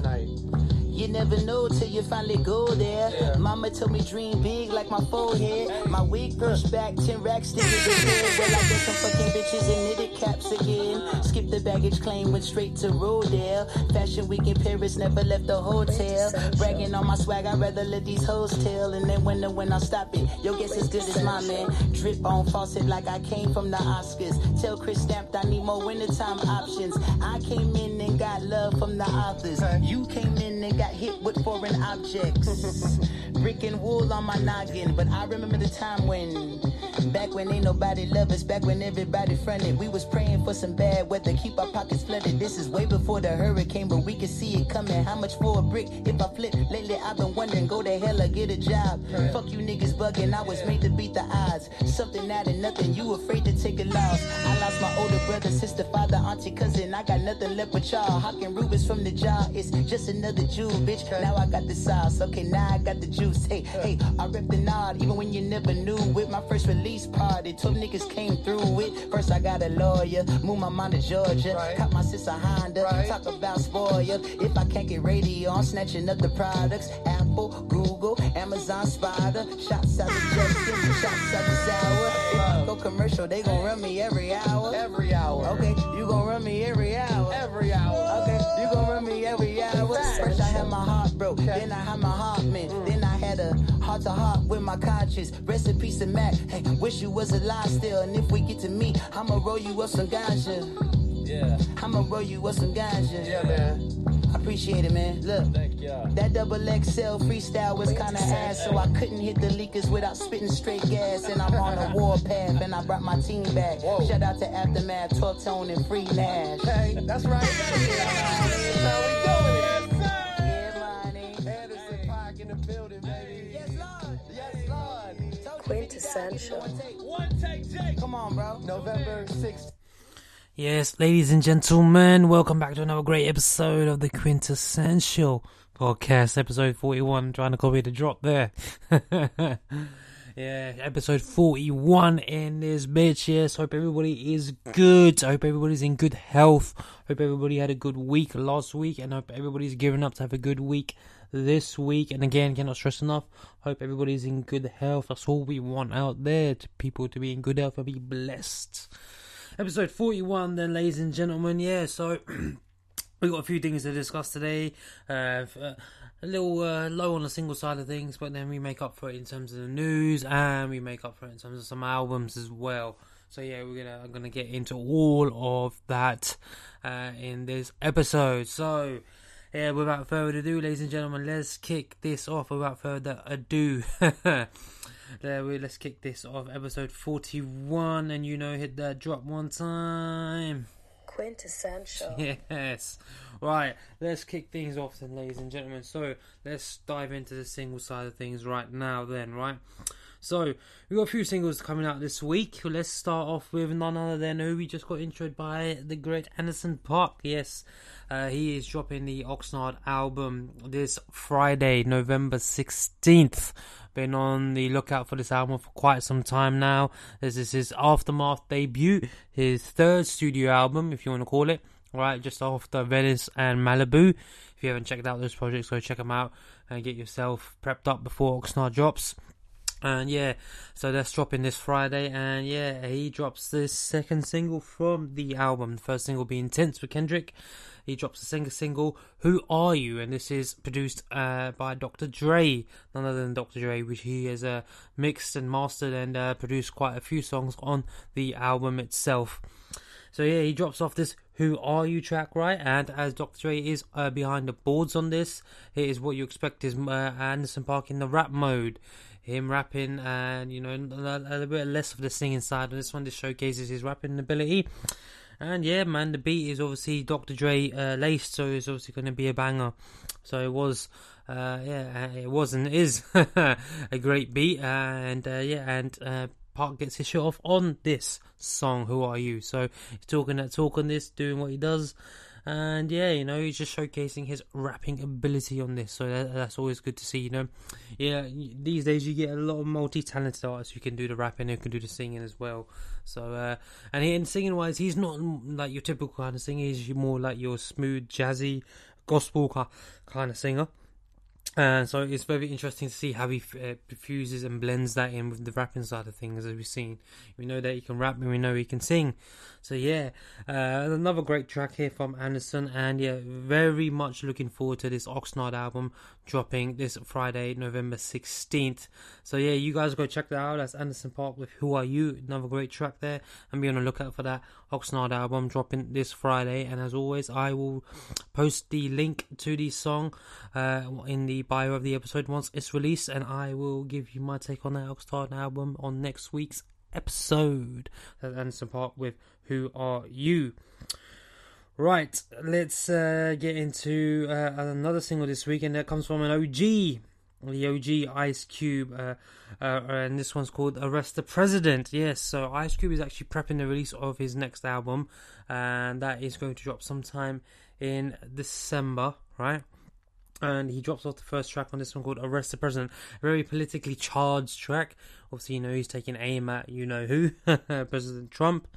Night. You never know till you finally go there. Yeah. Mama told me dream big like my forehead. My wig pushed back, 10 racks still in the head. Well, I got some fucking bitches in knitted caps again. Skip the baggage claim, went straight to Rodale. Fashion week in Paris, never left the hotel. Bragging on my swag, I'd rather let these hoes tell. And then when the when I stop it, yo, guess as good as my man. Drip on faucet like I came from the Oscars. Tell Chris Stamped I need more wintertime options. I came in and got love from the authors. You came in and got hit with foreign objects. Brick and wool on my noggin, but I remember the time when, back when ain't nobody love us, back when everybody fronted, we was praying for some bad weather, keep our pockets flooded. This is way before the hurricane, but we can see it coming. How much for a brick if I flip? Lately I've been wondering, go to hell or get a job. Fuck you niggas bugging, I was made to beat the odds. Something out of nothing, you afraid to take a loss. I lost my older brother, sister, father, auntie, cousin. I got nothing left but y'all. Hawking Rubens from the jar, it's just another Jew, bitch. Now I got the sauce, okay, now I got the juice. Hey, hey, I rep the nod, even when you never knew. With my first release party, 12 niggas came through it. First, I got a lawyer, move my mind to Georgia. Right. Caught my sister Honda, right. talk about spoil. If I can't get radio, I'm snatching up the products. Apple, Google, Amazon, Spider. Shots out the Justin, shots out the Sour. If I go commercial, they gon' run me every hour. Every hour. Okay, you gon' run me every hour. Every hour. Okay, you gon' run me every hour. First, I had my heart broke, then I had my heart mint, mm. then I had a heart to heart with my conscience. Rest in peace, and Mac. Hey, wish you was alive still, and if we get to meet, I'ma roll you up some ganja. Yeah. I'ma roll you up some ganja. Yeah, man. I appreciate it, man. Look, that double XL freestyle was kinda ass, so I couldn't hit the leakers without spitting straight gas. And I'm on a warpath, and I brought my team back. Whoa. Shout out to Aftermath, 12 Tone, and Free Nash. Hey, that's right. Quintessential. Come on, bro. November 6th. Yes, ladies and gentlemen, welcome back to another great episode of the Quintessential Podcast, episode 41. Trying to copy the drop there. yeah, episode 41 in this bitch. Yes, hope everybody is good. I hope everybody's in good health. Hope everybody had a good week last week, and hope everybody's gearing up to have a good week this week. And again, cannot stress enough. Hope everybody's in good health. That's all we want out there to people to be in good health and be blessed episode 41 then ladies and gentlemen yeah so we got a few things to discuss today uh, a little uh, low on the single side of things but then we make up for it in terms of the news and we make up for it in terms of some albums as well so yeah we're gonna i'm gonna get into all of that uh, in this episode so yeah without further ado ladies and gentlemen let's kick this off without further ado There we let's kick this off. Episode 41, and you know, hit that drop one time. Quintessential. Yes. Right, let's kick things off then, ladies and gentlemen. So, let's dive into the single side of things right now, then, right? So, we've got a few singles coming out this week. Let's start off with none other than who we just got introed by the great Anderson .Paak. Yes, uh, he is dropping the Oxnard album this Friday, November 16th. Been on the lookout for this album for quite some time now. This is his Aftermath debut, his third studio album, if you want to call it. Right, just after Venice and Malibu. If you haven't checked out those projects, go check them out and get yourself prepped up before Oxnard drops. And yeah, so that's dropping this Friday, and yeah, he drops this second single from the album. The first single being Tints for Kendrick, he drops a single single, Who Are You? And this is produced uh, by Dr. Dre, none other than Dr. Dre, which he has uh, mixed and mastered and uh, produced quite a few songs on the album itself. So yeah, he drops off this "Who Are You" track, right? And as Dr. Dre is uh, behind the boards on this, it is what you expect is uh, Anderson .Paak in the rap mode, him rapping, and you know a, little bit less of the singing side. And this one just showcases his rapping ability. And yeah, man, the beat is obviously Dr. Dre uh, laced, so it's obviously going to be a banger. So it was, uh, yeah, it was and is a great beat, and uh, yeah, and uh, Paak gets his shit off on this song. Who are you? So he's talking that talk on this, doing what he does. And yeah, you know, he's just showcasing his rapping ability on this, so that, that's always good to see. You know, yeah, these days you get a lot of multi-talented artists who can do the rapping, who can do the singing as well. So, uh, and he, in singing wise, he's not like your typical kind of singer. He's more like your smooth, jazzy gospel kind of singer. And so it's very interesting to see how he uh, fuses and blends that in with the rapping side of things, as we've seen. We know that he can rap and we know he can sing. So yeah, uh, another great track here from Anderson, and yeah, very much looking forward to this Oxnard album dropping this Friday, November sixteenth. So yeah, you guys go check that out. That's Anderson .Paak with "Who Are You," another great track there, and be on the lookout for that Oxnard album dropping this Friday. And as always, I will post the link to the song uh, in the bio of the episode once it's released, and I will give you my take on that Oxnard album on next week's episode. That's Anderson .Paak with "Who Are You." Right, let's uh, get into uh, another single this week, and that comes from an OG, the OG Ice Cube, uh, uh, and this one's called "Arrest the President." Yes, so Ice Cube is actually prepping the release of his next album, and that is going to drop sometime in December, right? And he drops off the first track on this one called "Arrest the President," a very politically charged track. Obviously, you know he's taking aim at you know who, President Trump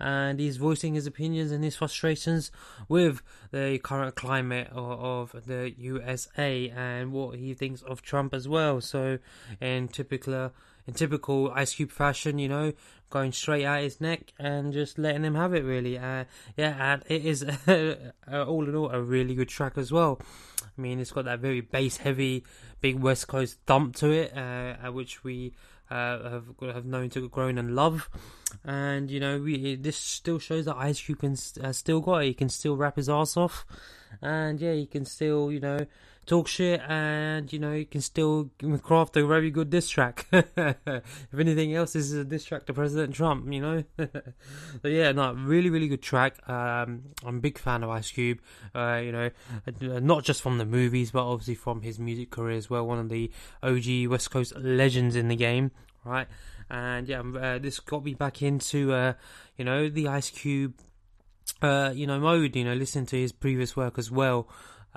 and he's voicing his opinions and his frustrations with the current climate of, of the USA and what he thinks of Trump as well. So, in typical in typical Ice Cube fashion, you know, going straight at his neck and just letting him have it. Really, uh, yeah, and it is all in all a really good track as well. I mean, it's got that very bass heavy, big West Coast thump to it, uh, which we uh, have have known to grow and love. And you know, we, this still shows that Ice Cube can uh, still got it. He can still rap his ass off, and yeah, he can still you know talk shit, and you know you can still craft a very good diss track. if anything else, this is a diss track to President Trump. You know, so yeah, no, really, really good track. Um, I'm a big fan of Ice Cube. Uh, you know, not just from the movies, but obviously from his music career as well. One of the OG West Coast legends in the game, right? And yeah, uh, this got me back into uh, you know the Ice Cube. Uh, you know, mode, you know, listen to his previous work as well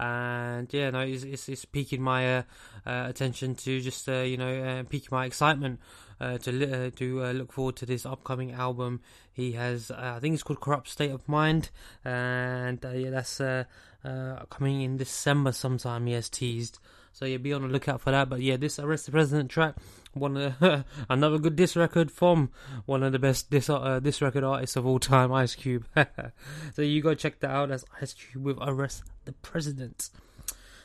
and yeah, no, it's it's, it's piquing my uh, uh, attention to just uh, you know uh, piquing my excitement uh, to uh, to look forward to this upcoming album. He has, I think it's called Corrupt State of Mind, and yeah, that's coming in December sometime. He has teased. So yeah, be on the lookout for that. But yeah, this Arrest the President track, one of another good diss record from one of the best diss uh, diss record artists of all time, Ice Cube. so you go check that out. That's Ice Cube with Arrest the President.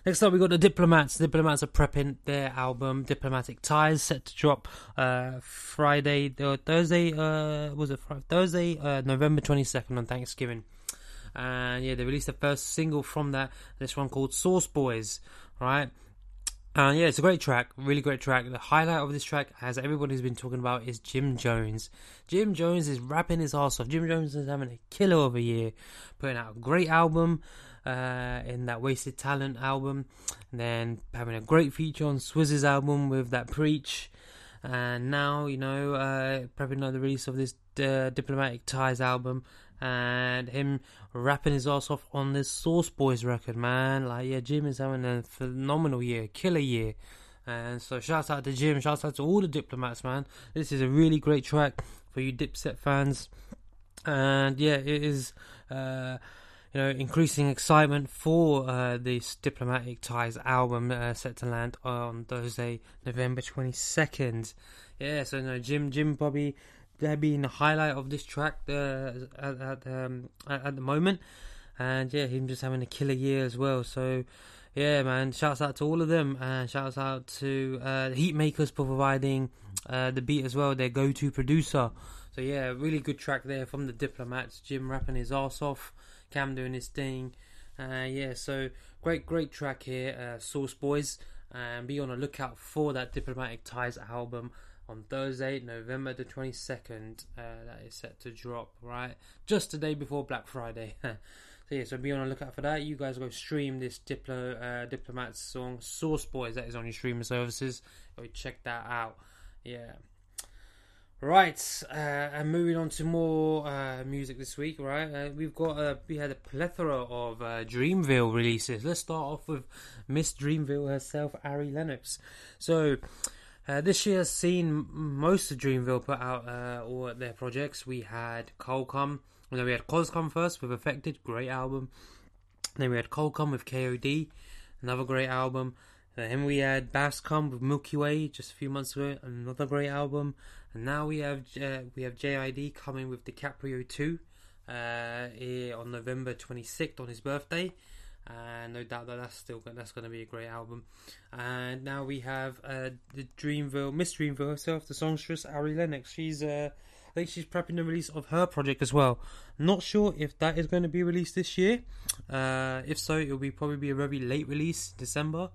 Next up, we got the Diplomats. The Diplomats are prepping their album Diplomatic Ties, set to drop uh, Friday or Thursday. Uh, was it Friday? Thursday, uh, November twenty second on Thanksgiving. And yeah, they released the first single from that. This one called Sauce Boys. Right, and yeah, it's a great track, really great track. The highlight of this track, as everybody's been talking about, is Jim Jones. Jim Jones is rapping his ass off. Jim Jones is having a killer of a year, putting out a great album uh, in that Wasted Talent album, and then having a great feature on Swizz's album with that Preach. And now, you know, uh, prepping on the release of this uh, Diplomatic Ties album, and him rapping his ass off on this Sauce Boys record, man. Like, yeah, Jim is having a phenomenal year, killer year. And so, shouts out to Jim, shouts out to all the diplomats, man. This is a really great track for you Dipset fans. And yeah, it is, uh, you know, increasing excitement for uh, this Diplomatic Ties album uh, set to land on Thursday, November 22nd. Yeah, so no, Jim, Jim, Bobby, they're being the highlight of this track uh, at at, um, at, at the moment, and yeah, him just having a killer year as well. So yeah, man, shouts out to all of them, and shouts out to uh, Heatmakers for providing uh, the beat as well, their go-to producer. So yeah, really good track there from the Diplomats. Jim rapping his ass off, Cam doing his thing. Uh, yeah, so great, great track here, uh, Sauce Boys, and be on the lookout for that Diplomatic Ties album on Thursday, November the 22nd. Uh, that is set to drop, right? Just the day before Black Friday. so, yeah, so be on the lookout for that. You guys go stream this Diplo, uh, Diplomat song, Sauce Boys, that is on your streaming services. Go check that out. Yeah. Right, uh, and moving on to more uh, music this week. Right, uh, we've got uh, we had a plethora of uh, Dreamville releases. Let's start off with Miss Dreamville herself, Ari Lennox. So, uh, this year has seen most of Dreamville put out uh, all their projects. We had come, you know, we had Cozz come first with Effected, great album. Then we had Cole come with KOD, another great album. Then we had Bas come with Milky Way just a few months ago, another great album. And now we have uh, we have JID coming with DiCaprio 2 uh, on November 26th on his birthday. And no doubt that that's still that's going to be a great album. And now we have uh, the Dreamville, Miss Dreamville herself, the songstress Ari Lennox. She's uh, I think she's prepping the release of her project as well. Not sure if that is going to be released this year. Uh, if so, it'll be probably be a very late release, December.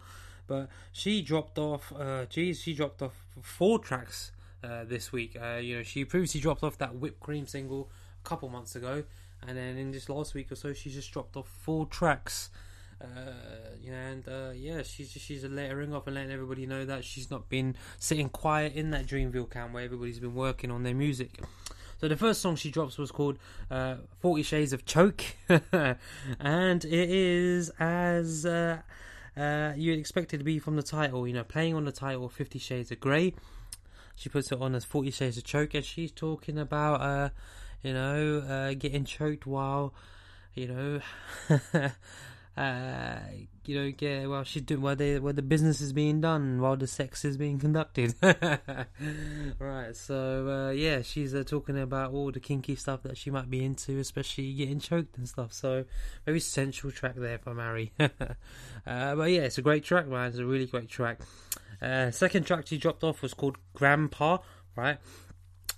But she dropped off. Uh, geez, she dropped off four tracks uh, this week. Uh, you know, she previously dropped off that whipped cream single a couple months ago, and then in this last week or so, she just dropped off four tracks. Uh, you know, and uh, yeah, she's she's layering off and letting everybody know that she's not been sitting quiet in that Dreamville camp where everybody's been working on their music. So the first song she drops was called uh, Forty Shades of Choke, and it is as uh, uh, you'd expect it to be from the title. You know, playing on the title Fifty Shades of Grey. She puts it on as Forty Shades of Choke, and she's talking about, uh, you know, uh, getting choked while, you know. uh, you know, get well, she's doing while they while the business is being done, while the sex is being conducted. right, so uh, yeah, she's uh, talking about all the kinky stuff that she might be into, especially getting choked and stuff. So very sensual track there for Mary. uh, but yeah, it's a great track, man. It's a really great track. Uh, second track she dropped off was called Grandpa, right?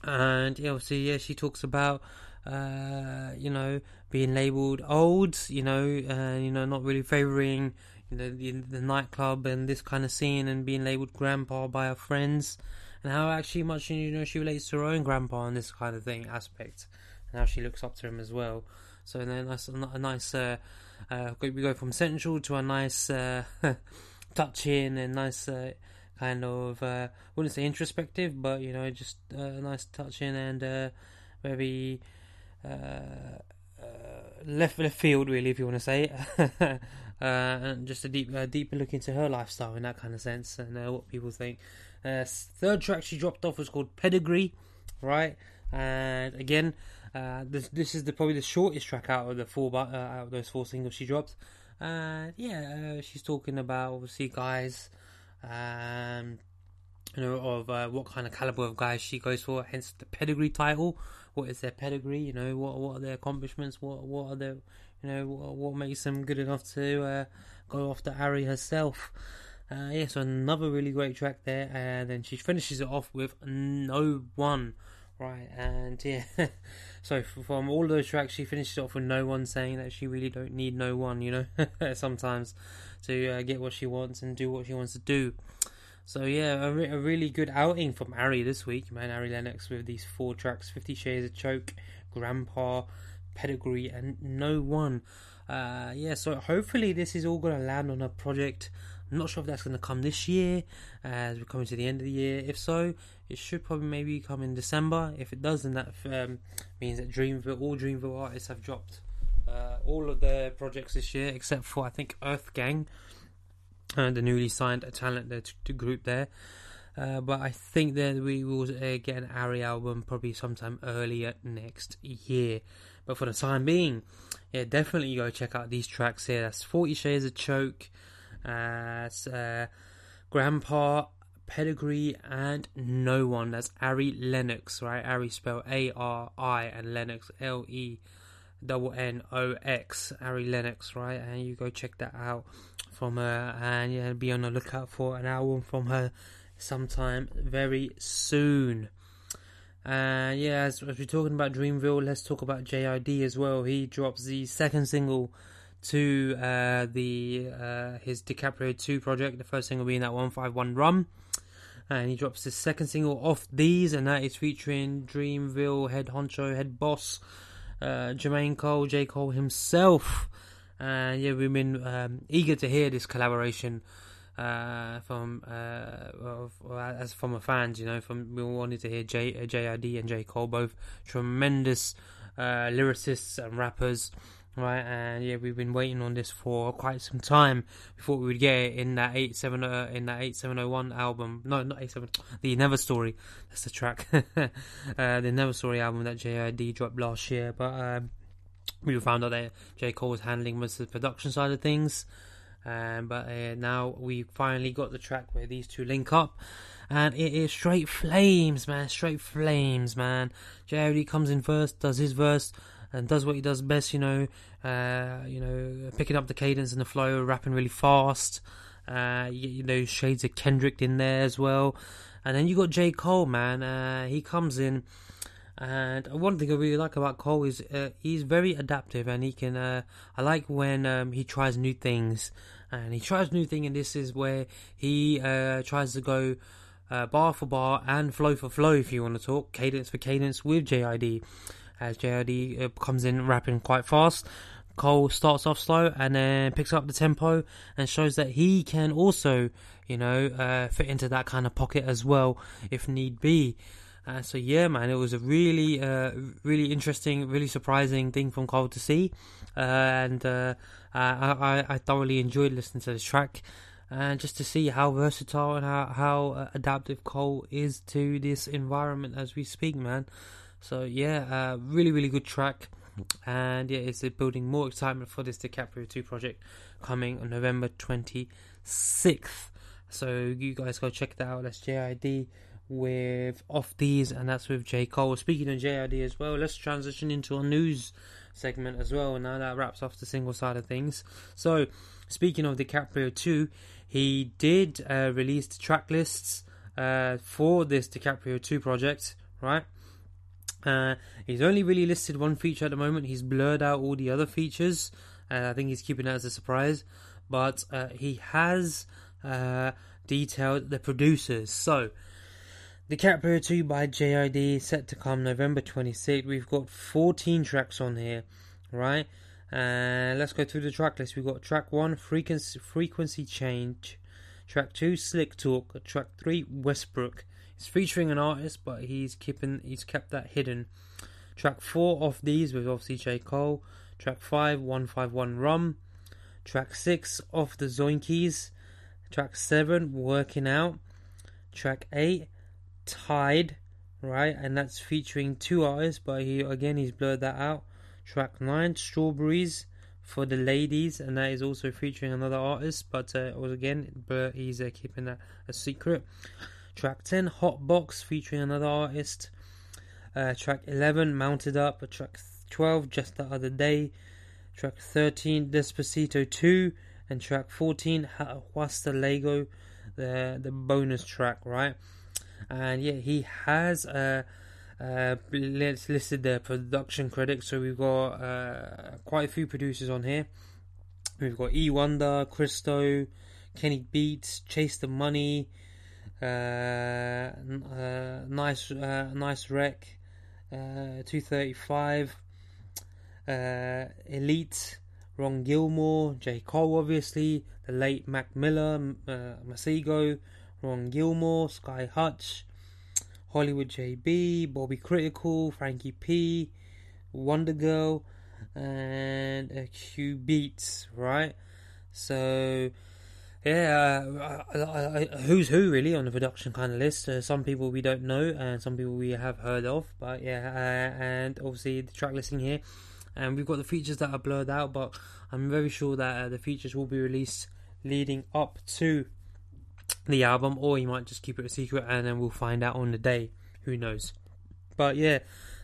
And yeah, obviously, yeah, she talks about uh, you know, being labelled old, you know, uh, you know, not really favouring you know, the, the nightclub and this kind of scene, and being labelled grandpa by her friends, and how actually much you know she relates to her own grandpa and this kind of thing aspect, and how she looks up to him as well. So then that's a, nice. Uh, uh, we go from sensual to a nice uh, touch in and nice uh, kind of uh, wouldn't say introspective, but you know, just uh, a nice touch in and uh, very uh, uh, left left field, really, if you want to say it. uh, and just a deep, deeper look into her lifestyle in that kind of sense and what people think. Third track she dropped off was called Pedigree, right? And again, this this is the probably the shortest track out of the four out of those four singles she dropped. And yeah, she's talking about obviously guys, um, you know, of uh, what kind of caliber of guys she goes for. Hence the pedigree title. What is their pedigree? You know, what what are their accomplishments? What what are their you know what, what makes them good enough to uh, go after Ari herself? Uh, yeah, so another really great track there, and then she finishes it off with No One, right? And yeah, so from all those tracks, she finishes it off with No One, saying that she really don't need no one, you know, sometimes to uh, get what she wants and do what she wants to do. So yeah, a, re- a really good outing from Ari this week, man. Ari Lennox with these four tracks: Fifty Shades of Choke, Grandpa, Pedigree, and No One. Uh, yeah, so hopefully this is all going to land on a project. I'm not sure if that's going to come this year, uh, as we're coming to the end of the year. If so, it should probably maybe come in December. If it does, then that um, means that Dreamville, all Dreamville artists have dropped uh, all of their projects this year, except for I think Earth Gang, uh, the newly signed talent group there. Uh, but I think that we will uh, get an Ari album probably sometime earlier next year. But for the time being, yeah, definitely go check out these tracks here. That's Forty Shades of Choke, uh, uh, Grandpa, Pedigree, and No One. That's Ari Lennox, right? Ari spelled A R I and Lennox L E double N O X. Ari Lennox, right? And you go check that out from her, and yeah, be on the lookout for an album from her sometime very soon. And yeah, as, as, we're talking about Dreamville, let's talk about JID as well. He drops the second single to uh, the uh, his DiCaprio 2 project, the first single being that 151 Rum. And he drops the second single off these, and that is featuring Dreamville head honcho, head boss, uh, Jermaine Cole, J. Cole himself. And yeah, we've been um, eager to hear this collaboration uh, from uh, as from a fans, you know, from we wanted to hear J uh, JID and J Cole, both tremendous uh, lyricists and rappers, right? And yeah, we've been waiting on this for quite some time before we would get it in that eight seven uh, in that eight seven oh one album. No, not eight seven. The Never Story. That's the track. uh, the Never Story album that JID dropped last year, but. Um, we found out that J Cole was handling most of the production side of things. Um, but uh, now we finally got the track where these two link up, and it is straight flames, man. Straight flames, man. JID comes in first, does his verse, and does what he does best. You know, uh, you know, picking up the cadence and the flow, rapping really fast. Uh, you, you know, shades of Kendrick in there as well. And then you got J Cole, man. Uh, he comes in. And one thing I really like about Cole is uh, he's very adaptive, and he can. Uh, I like when um, he tries new things, and he tries new thing, and this is where he uh, tries to go uh, bar for bar and flow for flow, if you want to talk cadence for cadence with JID. As JID uh, comes in rapping quite fast, Cole starts off slow and then picks up the tempo and shows that he can also, you know, uh, fit into that kind of pocket as well if need be. Uh, so yeah, man, it was a really, uh, really interesting, really surprising thing from Cole to see, uh, and uh, I, I, thoroughly enjoyed listening to this track, and just to see how versatile and how, how uh, adaptive Cole is to this environment as we speak, man. So yeah, uh, really, really good track, and yeah, it's building more excitement for this DiCaprio Two project coming on November twenty sixth. So you guys go check that out. That's JID with Off Deez, and that's with J. Cole. Speaking of JID as well, let's transition into our news segment as well. Now that wraps off the single side of things. So, speaking of DiCaprio 2, he did uh, release the track lists uh, for this DiCaprio 2 project, right? Uh, he's only really listed one feature at the moment. He's blurred out all the other features. Uh, I think he's keeping that as a surprise. But uh, he has uh, detailed the producers. So, The DiCaprio 2 by JID set to come November 26th. We've got 14 tracks on here, right? Uh, let's go through the track list. We've got track 1, Frequency, frequency Change. Track 2, Slick Talk. Track 3, Westbrook. It's featuring an artist, but he's keeping he's kept that hidden. Track 4 Off Deez with obviously J. Cole. Track 5, 151 Rum. Track 6 off the Zoinkies. Track 7, Working Out. Track 8, Tide, right? And that's featuring two artists, but he again he's blurred that out. Track nine, Strawberries for the ladies, and that is also featuring another artist, but uh, again, but he's uh, keeping that a secret. Track ten, Hot Box featuring another artist. Uh, track eleven, Mounted Up. Track twelve, Just the Other Day. Track thirteen, Despacito two, and track fourteen, What's the Lego, the the bonus track, right? and yeah, he has uh, uh, listed the production credits. So we've got uh, quite a few producers on here. We've got E Wonder, Christo, Kenny Beats, Chase the Money, uh, uh, nice, uh, nice wreck, two thirty five, Elite, Ron Gilmore, J Cole, obviously, the late Mac Miller, uh, Masego, Ron Gilmore, Sky Hutch, Hollywood JB, Bobby Critical, Frankie P, WondaGurl, and uh, Q Beats, right? So, yeah, uh, I, I, who's who really on the production kind of list? Uh, some people we don't know, and some people we have heard of, but yeah, uh, and obviously the track listing here. And we've got the features that are blurred out, but I'm very sure that uh, the features will be released leading up to the album, or he might just keep it a secret and then we'll find out on the day. Who knows? But yeah,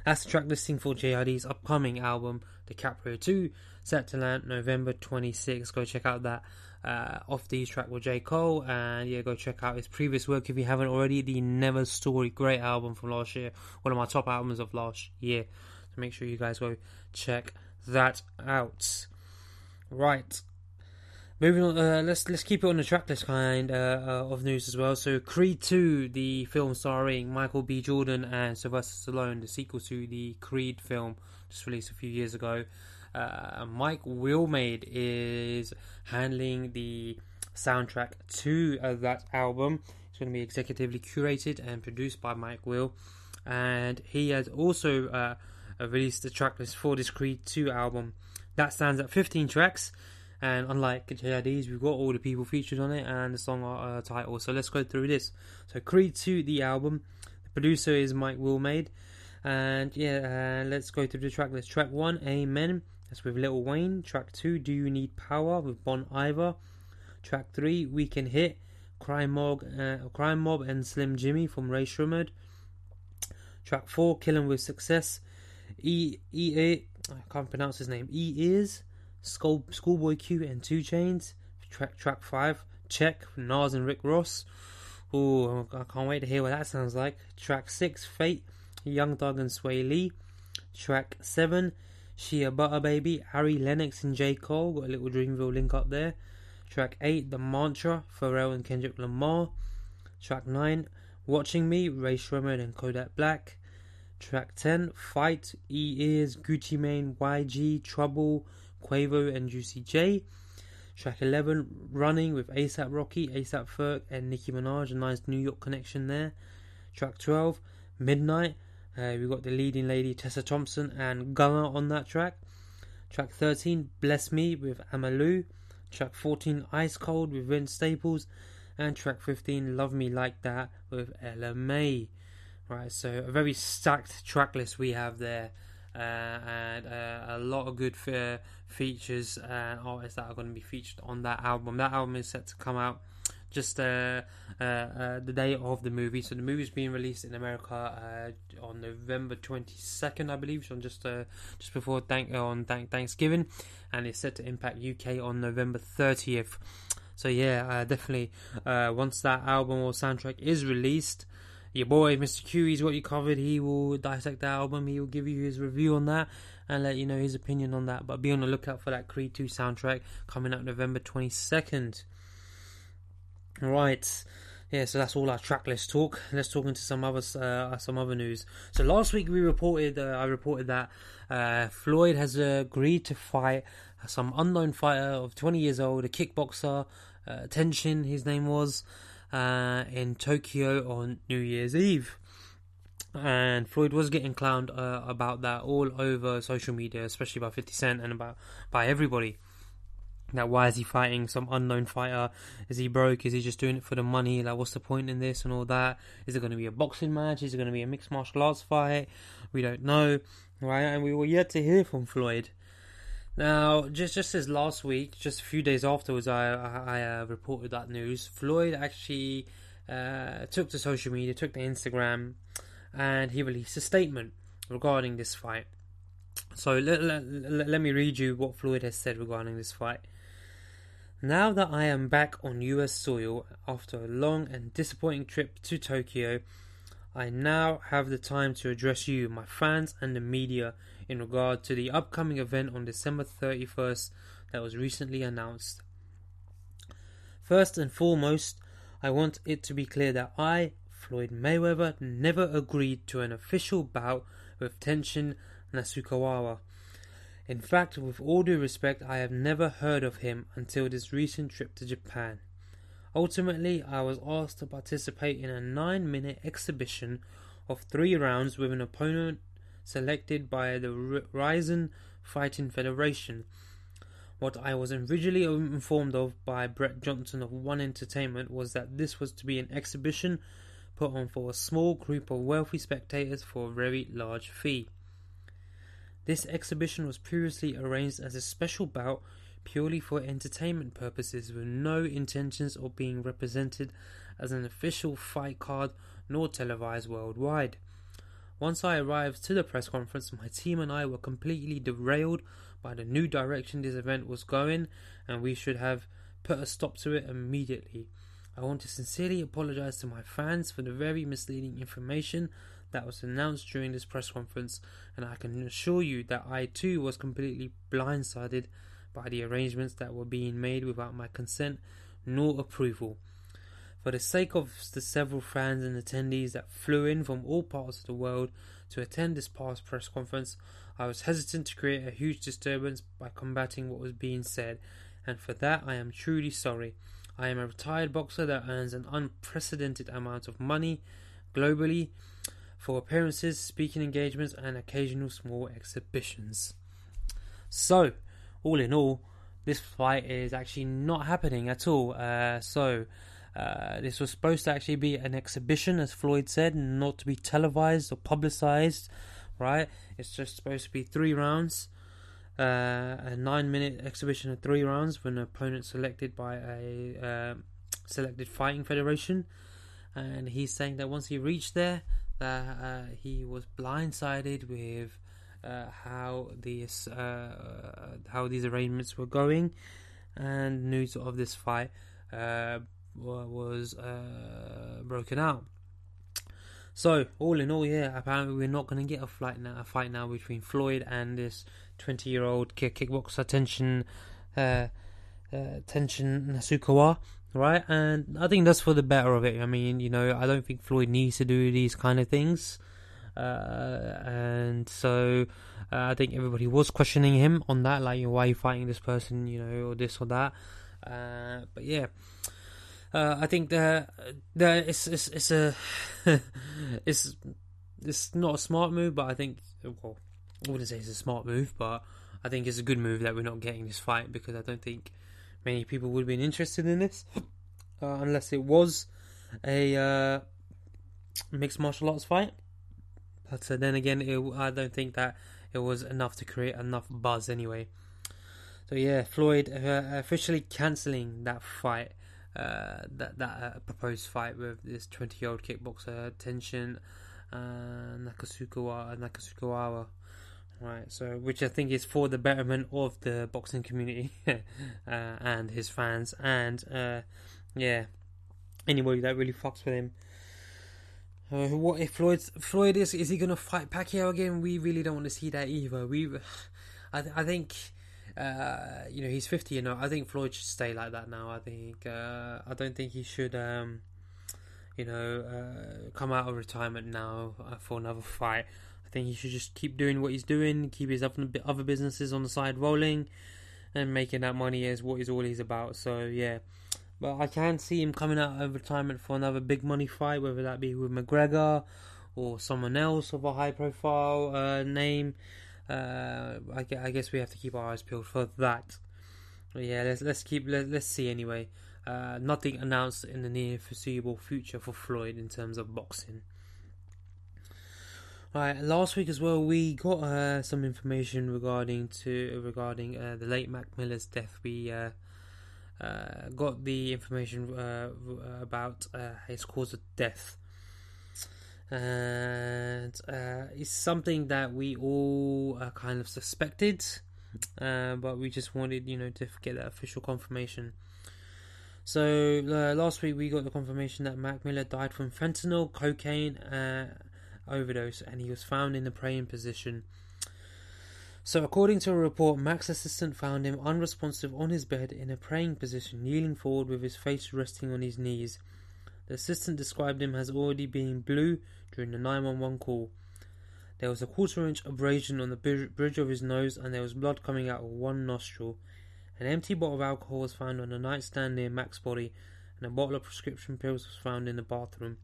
that's the track listing for JID's upcoming album, DiCaprio 2, set to land November 26th. Go check out that uh, Off Deez track with J. Cole, and yeah, go check out his previous work if you haven't already. The Never Story, great album from last year, one of my top albums of last year. So make sure you guys go check that out. Right, Moving on, uh, let's let's keep it on the track list kind uh, uh, of news as well. So, Creed 2, the film starring Michael B. Jordan and Sylvester Stallone, the sequel to the Creed film, just released a few years ago. Uh, Mike Wilmade is handling the soundtrack to uh, that album. It's going to be executively curated and produced by Mike Will, and he has also uh, released the tracklist for this Creed 2 album. That stands at 15 tracks. And unlike JID's, we've got all the people featured on it and the song uh, title. So let's go through this. So Creed 2, the album. The producer is Mike Wilmade. And yeah, uh, let's go through the track list. Track 1, Amen, That's with Lil Wayne. Track 2, Do You Need Power with Bon Iver. Track 3, We Can Hit, Crime Mob, uh, Crime Mob and Slim Jxmmi from Rae Sremmurd. Track 4, Killing with Success. E E A I can't pronounce his name. E Ears, School Schoolboy Q and Two Chainz. Track track five, Check Nas and Rick Ross. Oh, I can't wait to hear what that sounds like. Track six, Fate, Young Thug and Swae Lee. Track seven, Shea Butter Baby, Ari Lennox and J Cole. Got a little Dreamville link up there. Track eight, The Mantra, Pharrell and Kendrick Lamar. Track nine, Watching Me, Rae Sremmurd and Kodak Black. Track 10, Fight, E Ears, Gucci Mane, YG, Trouble, Quavo, and Juicy J. Track 11, Running with ASAP Rocky, ASAP Ferg, and Nicki Minaj, a nice New York connection there. Track 12, Midnight, uh, we got the leading lady Tessa Thompson and Gunna on that track. Track 13, Bless Me with Ama Lou. Track 14, Ice Cold with Vince Staples. And track 15, Love Me Like That with Ella Mai. Right, so a very stacked track list we have there, uh, and uh, a lot of good uh, features and artists that are going to be featured on that album. That album is set to come out just uh, uh, uh, the day of the movie. So the movie is being released in America on November twenty second, I believe, so just just before thank on thank Thanksgiving, and it's set to impact UK on November thirtieth. So yeah, definitely once that album or soundtrack is released your boy Mr. Q, he's you covered. He will dissect the album. He will give you his review on that and let you know his opinion on that. But be on the lookout for that Creed 2 soundtrack coming out November 22nd. Right. Yeah, so that's all our track list talk. Let's talk into some other uh, some other news. So last week we reported, uh, I reported that uh, Floyd has agreed to fight some unknown fighter of 20 years old, a kickboxer, uh, Tenshin, his name was uh, in Tokyo on New Year's Eve. And Floyd was getting clowned uh, about that all over social media, especially by 50 Cent and about by everybody. Now, why is he fighting some unknown fighter? Is he broke? Is he just doing it for the money? Like, what's the point in this and all that? Is it going to be a boxing match? Is it going to be a mixed martial arts fight? We don't know, right? And we were yet to hear from Floyd. Now, just just as last week, just a few days afterwards, I I, uh, reported that news. Floyd actually uh, took to social media, took to Instagram, and he released a statement regarding this fight. So let, let, let me read you what Floyd has said regarding this fight. Now that I am back on US soil after a long and disappointing trip to Tokyo, I now have the time to address you, my fans, and the media in regard to the upcoming event on December 31st that was recently announced. First and foremost, I want it to be clear that I, Floyd Mayweather, never agreed to an official bout with Tenshin Nasukawa. In fact, with all due respect, I have never heard of him until this recent trip to Japan. Ultimately, I was asked to participate in a nine minute exhibition of three rounds with an opponent selected by the Rizin Fighting Federation. What I was originally informed of by Brett Johnson of One Entertainment was that this was to be an exhibition put on for a small group of wealthy spectators for a very large fee. This exhibition was previously arranged as a special bout purely for entertainment purposes with no intentions of being represented as an official fight card nor televised worldwide. Once I arrived to the press conference, my team and I were completely derailed by the new direction this event was going, and we should have put a stop to it immediately. I want to sincerely apologize to my fans for the very misleading information that was announced during this press conference, and I can assure you that I too was completely blindsided by the arrangements that were being made without my consent nor approval. For the sake of the several fans and attendees that flew in from all parts of the world to attend this past press conference, I was hesitant to create a huge disturbance by combating what was being said, and for that I am truly sorry. I am a retired boxer that earns an unprecedented amount of money globally for appearances, speaking engagements, and occasional small exhibitions. So, all in all, this fight is actually not happening at all. Uh, so, uh, this was supposed to actually be an exhibition, as Floyd said, not to be televised or publicized, right? It's just supposed to be three rounds. uh, a nine-minute exhibition of three rounds with an opponent selected by a uh, selected fighting federation, and he's saying that once he reached there, that uh, he was blindsided with uh, how these uh, how these arrangements were going, and news of this fight uh, was uh, broken out. So all in all, yeah, apparently we're not going to get a fight now, a fight now between Floyd and this twenty-year-old kick kickboxer Tenshin uh, uh, Tenshin Nasukawa, right? And I think that's for the better of it. I mean, you know, I don't think Floyd needs to do these kind of things, uh, and so uh, I think everybody was questioning him on that, like, why are you fighting this person, you know, or this or that. Uh, but yeah. Uh, I think the the it's it's it's a it's it's not a smart move, but I think well, I wouldn't say it's a smart move, but I think it's a good move that we're not getting this fight because I don't think many people would have been interested in this uh, unless it was a uh, mixed martial arts fight. But uh, then again, it, I don't think that it was enough to create enough buzz anyway. So yeah, Floyd uh, officially cancelling that fight uh, that that proposed fight with this 20 year old kickboxer Tenshin uh, Nakasukawa Nakasukawa. Right, so which I think is for the betterment of the boxing community uh, and his fans, and uh, yeah, anybody that really fucks with him. Uh, what if Floyd Floyd is is he gonna fight Pacquiao again? We really don't want to see that either. We, I, th- I think uh, you know, he's 50, you know. I think Floyd should stay like that now. I think, uh, I don't think he should, um, you know, uh, come out of retirement now uh, for another fight. I think he should just keep doing what he's doing, keep his other, businesses on the side rolling, and making that money is what is all he's about. So, yeah. But I can see him coming out of retirement for another big money fight, whether that be with McGregor or someone else of a high profile uh, name uh, I, I, guess we have to keep our eyes peeled for that. But yeah, let's let's keep let, let's see anyway. Uh, nothing announced in the near foreseeable future for Floyd in terms of boxing. Right, last week as well, we got uh, some information regarding to regarding uh, the late Mac Miller's death. We uh, uh got the information uh, about uh, his cause of death, and it's something that we all kind of suspected, but we just wanted, you know, to get that official confirmation. So last week we got the confirmation that Mac Miller died from fentanyl, cocaine overdose and he was found in a praying position. So, according to a report, Mac's assistant found him unresponsive on his bed in a praying position, kneeling forward with his face resting on his knees. The assistant described him as already being blue during the 911 call. There was a quarter inch abrasion on the bridge of his nose, and there was blood coming out of one nostril. An empty bottle of alcohol was found on a nightstand near Mac's body, and a bottle of prescription pills was found in the bathroom.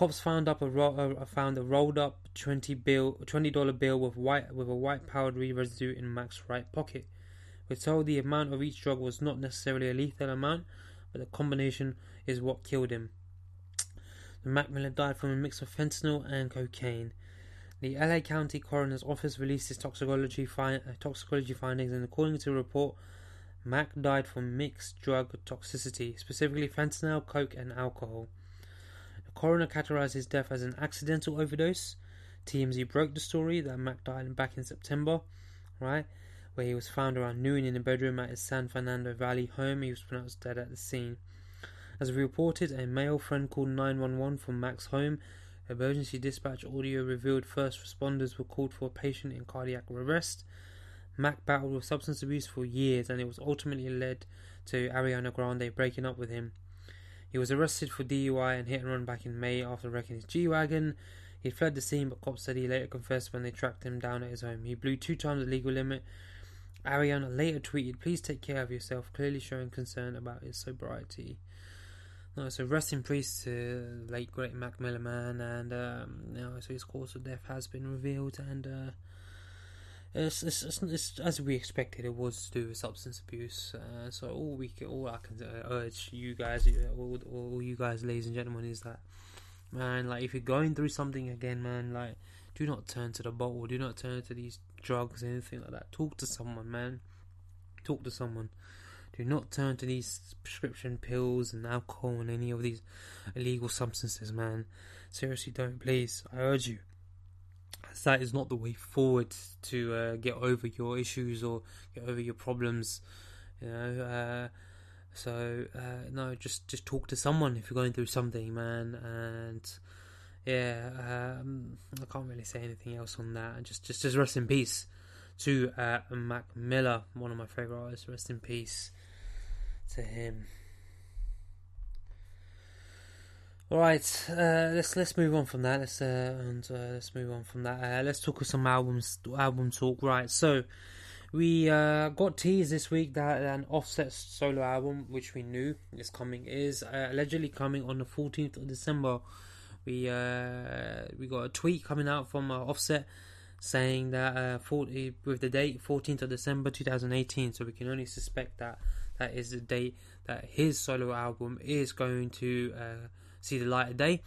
Cops found up a ro- uh, found a rolled up twenty bill twenty dollar bill with white with a white powdery residue in Mac's right pocket. We're told the amount of each drug was not necessarily a lethal amount, but the combination is what killed him. Mac Miller died from a mix of fentanyl and cocaine. The LA County Coroner's Office released its toxicology, fi- uh, toxicology findings, and according to the report, Mac died from mixed drug toxicity, specifically fentanyl, coke, and alcohol. Coroner categorized his death as an accidental overdose. TMZ broke the story that Mac died back in September, right, where he was found around noon in a bedroom at his San Fernando Valley home. He was pronounced dead at the scene. As reported, a male friend called 911 from Mac's home. Emergency dispatch audio revealed first responders were called for a patient in cardiac arrest. Mac battled with substance abuse for years, and it was ultimately led to Ariana Grande breaking up with him. He was arrested for DUI and hit and run back in May after wrecking his G Wagon. He fled the scene, but cops said he later confessed when they tracked him down at his home. He blew two times the legal limit. Ariana later tweeted, Please take care of yourself, clearly showing concern about his sobriety. No, so rest in peace to late great Mac Miller man, and um, so his cause of death has been revealed, and uh, it's, it's, it's, it's, as we expected. It was to do with substance abuse. Uh, so all we can, all I can uh, urge you guys, all, all you guys, ladies and gentlemen, is that man, like if you're going through something again, man, like do not turn to the bottle, do not turn to these drugs, anything like that, talk to someone, man. Talk to someone. Do not turn to these prescription pills and alcohol and any of these illegal substances, man. Seriously, don't, please. I urge you. As that is not the way forward to uh, get over your issues or get over your problems. You know, uh, so uh, no, just just talk to someone if you're going through something, man. And yeah, um, I can't really say anything else on that. And Just just just rest in peace to uh, Mac Miller, one of my favorite artists. Rest in peace to him. All right, uh, let's let's move on from that. Let's uh, and uh, let's move on from that. Uh, let's talk some albums, album talk. Right, so we uh, got teased this week that an Offset solo album, which we knew is coming, is uh, allegedly coming on the 14th of December. We we got a tweet coming out from Offset saying that 40, with the date 14th of December 2018. So we can only suspect that that is the date that his solo album is going to see the light of day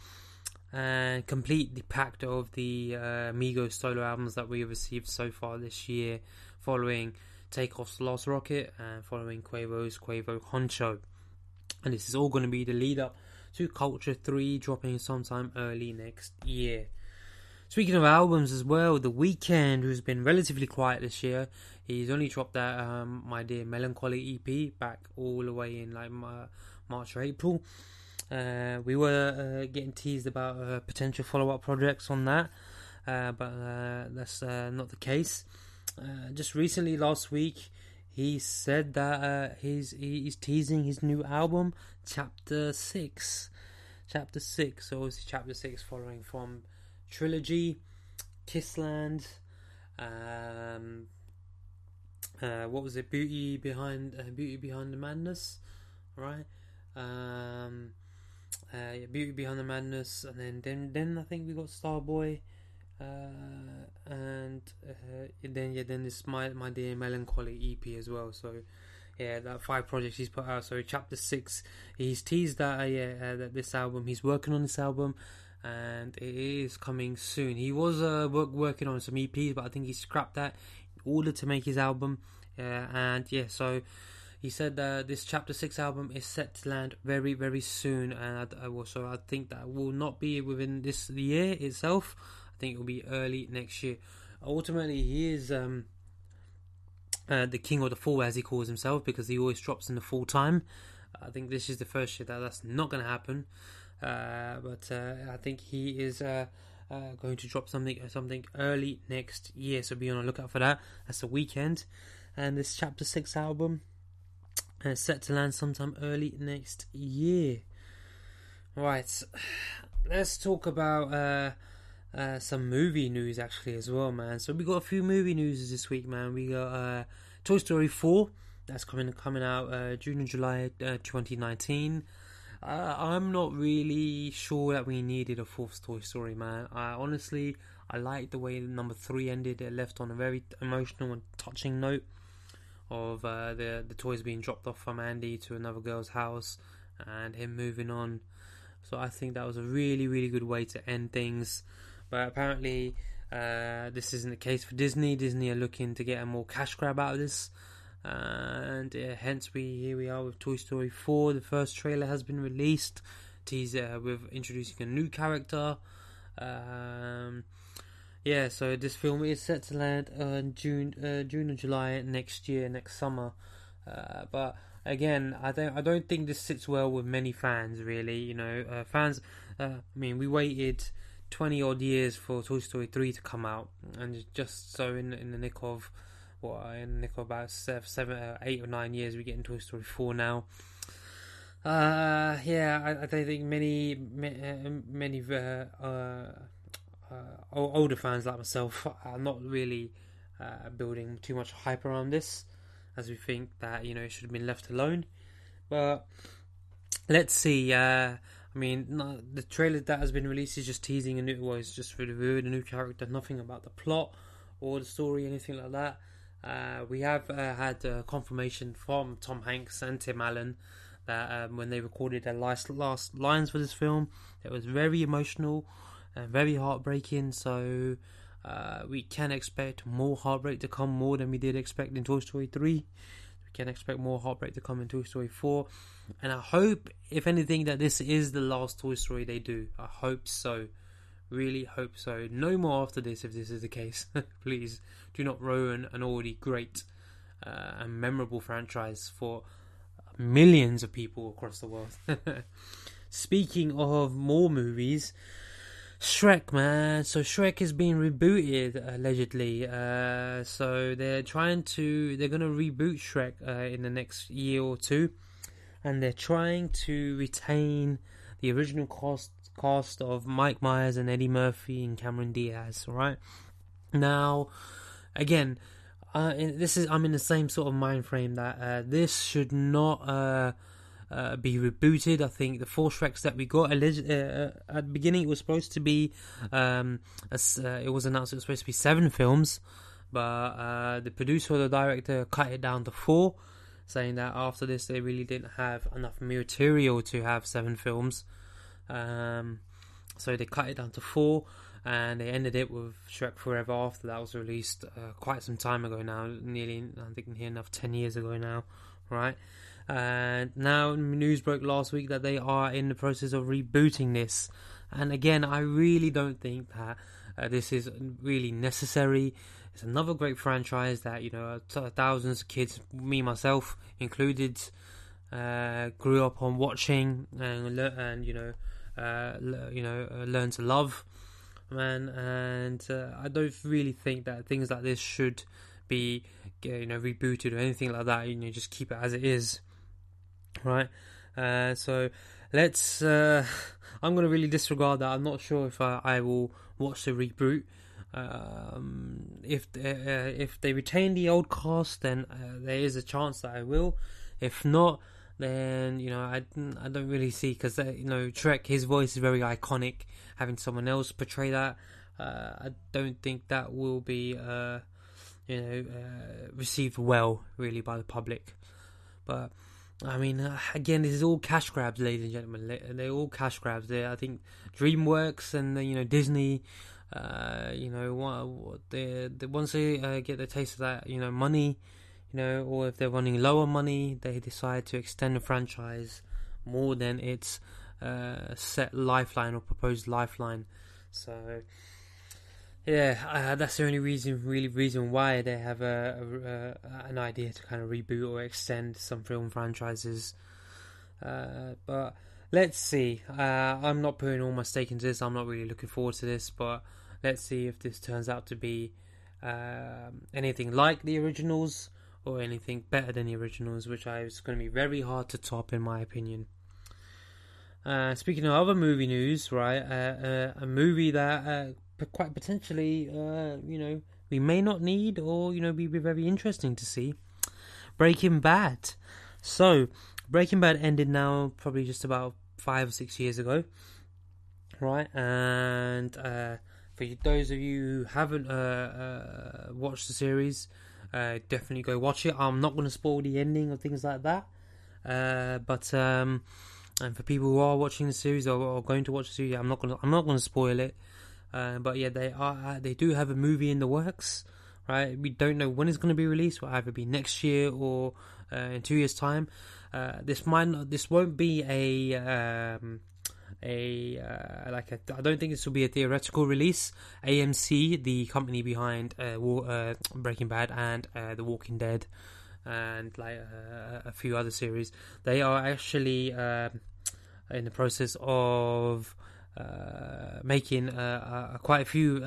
and complete the pact of the uh, Migos solo albums that we have received so far this year, following Takeoff's Lost Rocket and following Quavo's Quavo Huncho. And this is all going to be the lead up to Culture 3 dropping sometime early next year. Speaking of albums as well, The Weeknd, who's been relatively quiet this year, he's only dropped that um, My Dear Melancholy EP back all the way in like March or April. Uh, we were uh, getting teased about uh, potential follow-up projects on that, uh, but uh, that's uh, not the case. just recently, last week, he said that he's he's teasing his new album, Chapter Six. Chapter Six, so obviously Chapter Six, following from Trilogy, Kiss Land, um, what was it? Beauty behind Beauty behind the madness, right? Um, uh, Beauty Behind the Madness, and then then then I think we got Starboy, uh, and uh, then yeah then this my my dear melancholy EP as well. So yeah, that five projects he's put out. So chapter six, he's teased that uh, yeah uh, that this album he's working on this album, and it is coming soon. He was uh work, working on some EPs, but I think he scrapped that in order to make his album. Uh, and yeah, so he said that this chapter 6 album is set to land very very soon and I, I think that will not be within this year itself. I think it will be early next year. Ultimately he is um, uh, the king of the fall as he calls himself because he always drops in the full time. I think this is the first year that that's not going to happen. Uh, but uh, I think he is uh, uh, going to drop something something early next year so be on the lookout for that. That's the Weeknd, and this chapter 6 album uh, set to land sometime early next year. Right, let's talk about uh, uh, some movie news actually as well, man. So we got a few movie news this week, man. We got uh, Toy Story Four that's coming coming out uh, June and July uh, 2019. Uh, I'm not really sure that we needed a fourth Toy Story, man. I honestly I like the way number three ended. It left on a very emotional and touching note of uh, the the toys being dropped off from Andy to another girl's house and him moving on. So I think that was a really really good way to end things. But apparently uh, this isn't the case for Disney. Disney are looking to get a more cash grab out of this. Uh, and hence we here we are with Toy Story 4. The first trailer has been released. Teaser with introducing a new character. Um, yeah, so this film is set to land in June, uh, June or July next year, next summer. Uh, but again, I don't, I don't think this sits well with many fans. Really, you know, uh, fans. Uh, I mean, we waited twenty odd years for Toy Story three to come out, and just so in in the nick of what in the nick of about seven, uh, eight or nine years, we get into Toy Story four now. Uh, yeah, I, I don't think many, uh, many, many uh, older fans like myself are not really uh, building too much hype around this, as we think that you know it should have been left alone. But let's see. Uh, I mean, no, the trailer that has been released is just teasing a new, well, it's just revealed a new character, nothing about the plot or the story, anything like that. Uh, we have uh, had uh, confirmation from Tom Hanks and Tim Allen that um, when they recorded their last last lines for this film, it was very emotional uh, very heartbreaking. So Uh, we can expect more heartbreak to come, more than we did expect in Toy Story 3. We can expect more heartbreak to come in Toy Story 4. And I hope, if anything, that this is the last Toy Story they do. I hope so. Really hope so. No more after this if this is the case. Please do not ruin an already great uh, and memorable franchise for millions of people across the world. Speaking of more movies, Shrek, man. So Shrek is being rebooted allegedly. Uh, so they're trying to, they're gonna reboot Shrek uh, in the next year or two, and they're trying to retain the original cast cast of Mike Myers and Eddie Murphy and Cameron Diaz. Right now, again, uh, this is I'm in the same sort of mind frame that uh, this should not uh, uh, be rebooted. I think the four Shreks that we got uh, at the beginning it was supposed to be um, a, it was announced it was supposed to be seven films, but the producer or the director cut it down to four, saying that after this they really didn't have enough material to have seven films. Um, so they cut it down to four and they ended it with Shrek Forever After that was released uh, quite some time ago now, nearly I think near enough ten years ago now, right? And now news broke last week that they are in the process of rebooting this, and again, I really don't think that uh, this is really necessary. It's another great franchise that you know thousands of kids, me myself included, uh, grew up on watching and and you know. Uh, you know, uh, learn to love man, and uh, I don't really think that things like this should be, you know, rebooted or anything like that. You know, just keep it as it is, right? Uh, so let's. Uh, I'm gonna really disregard that. I'm not sure if I, I will watch the reboot. Um, if uh, if they retain the old cast, then uh, there is a chance that I will. If not, then you know I, I don't really see because uh, you know Shrek his voice is very iconic. Having someone else portray that, uh, I don't think that will be uh, you know uh, received well really by the public. But I mean, uh, again, this is all cash grabs, ladies and gentlemen. They're all cash grabs. There, I think DreamWorks and you know Disney. Uh, you know, they, they once they get the taste of that, you know, money, you know, or if they're running low on money, they decide to extend the franchise more than its uh, set lifeline or proposed lifeline. So, yeah, uh, that's the only reason, really, reason why they have a, a, a, an idea to kind of reboot or extend some film franchises. Uh, but let's see. Uh, I'm not putting all my stake into this. I'm not really looking forward to this, but let's see if this turns out to be um, anything like the originals or anything better than the originals, which is going to be very hard to top, in my opinion. Uh, speaking of other movie news, right, uh, uh, a movie that uh, quite potentially, uh, you know, we may not need or, you know, be, be very interesting to see Breaking Bad. So, Breaking Bad ended now probably just about five or six years ago, right? And uh, for those of you who haven't uh watched the series, uh, definitely go watch it. I'm not going to spoil the ending or things like that. Uh, but um, and for people who are watching the series or, or going to watch the series, I'm not going to I'm not going to spoil it. Uh, but yeah, they are uh, they do have a movie in the works, right? We don't know when it's going to be released. Will either be next year or uh, in two years' time. Uh, this might not, this won't be a um, a uh, like a, I don't think this will be a theoretical release. AMC, the company behind uh, uh, Breaking Bad and uh, The Walking Dead, and like a few other series, they are actually um, in the process of making quite a few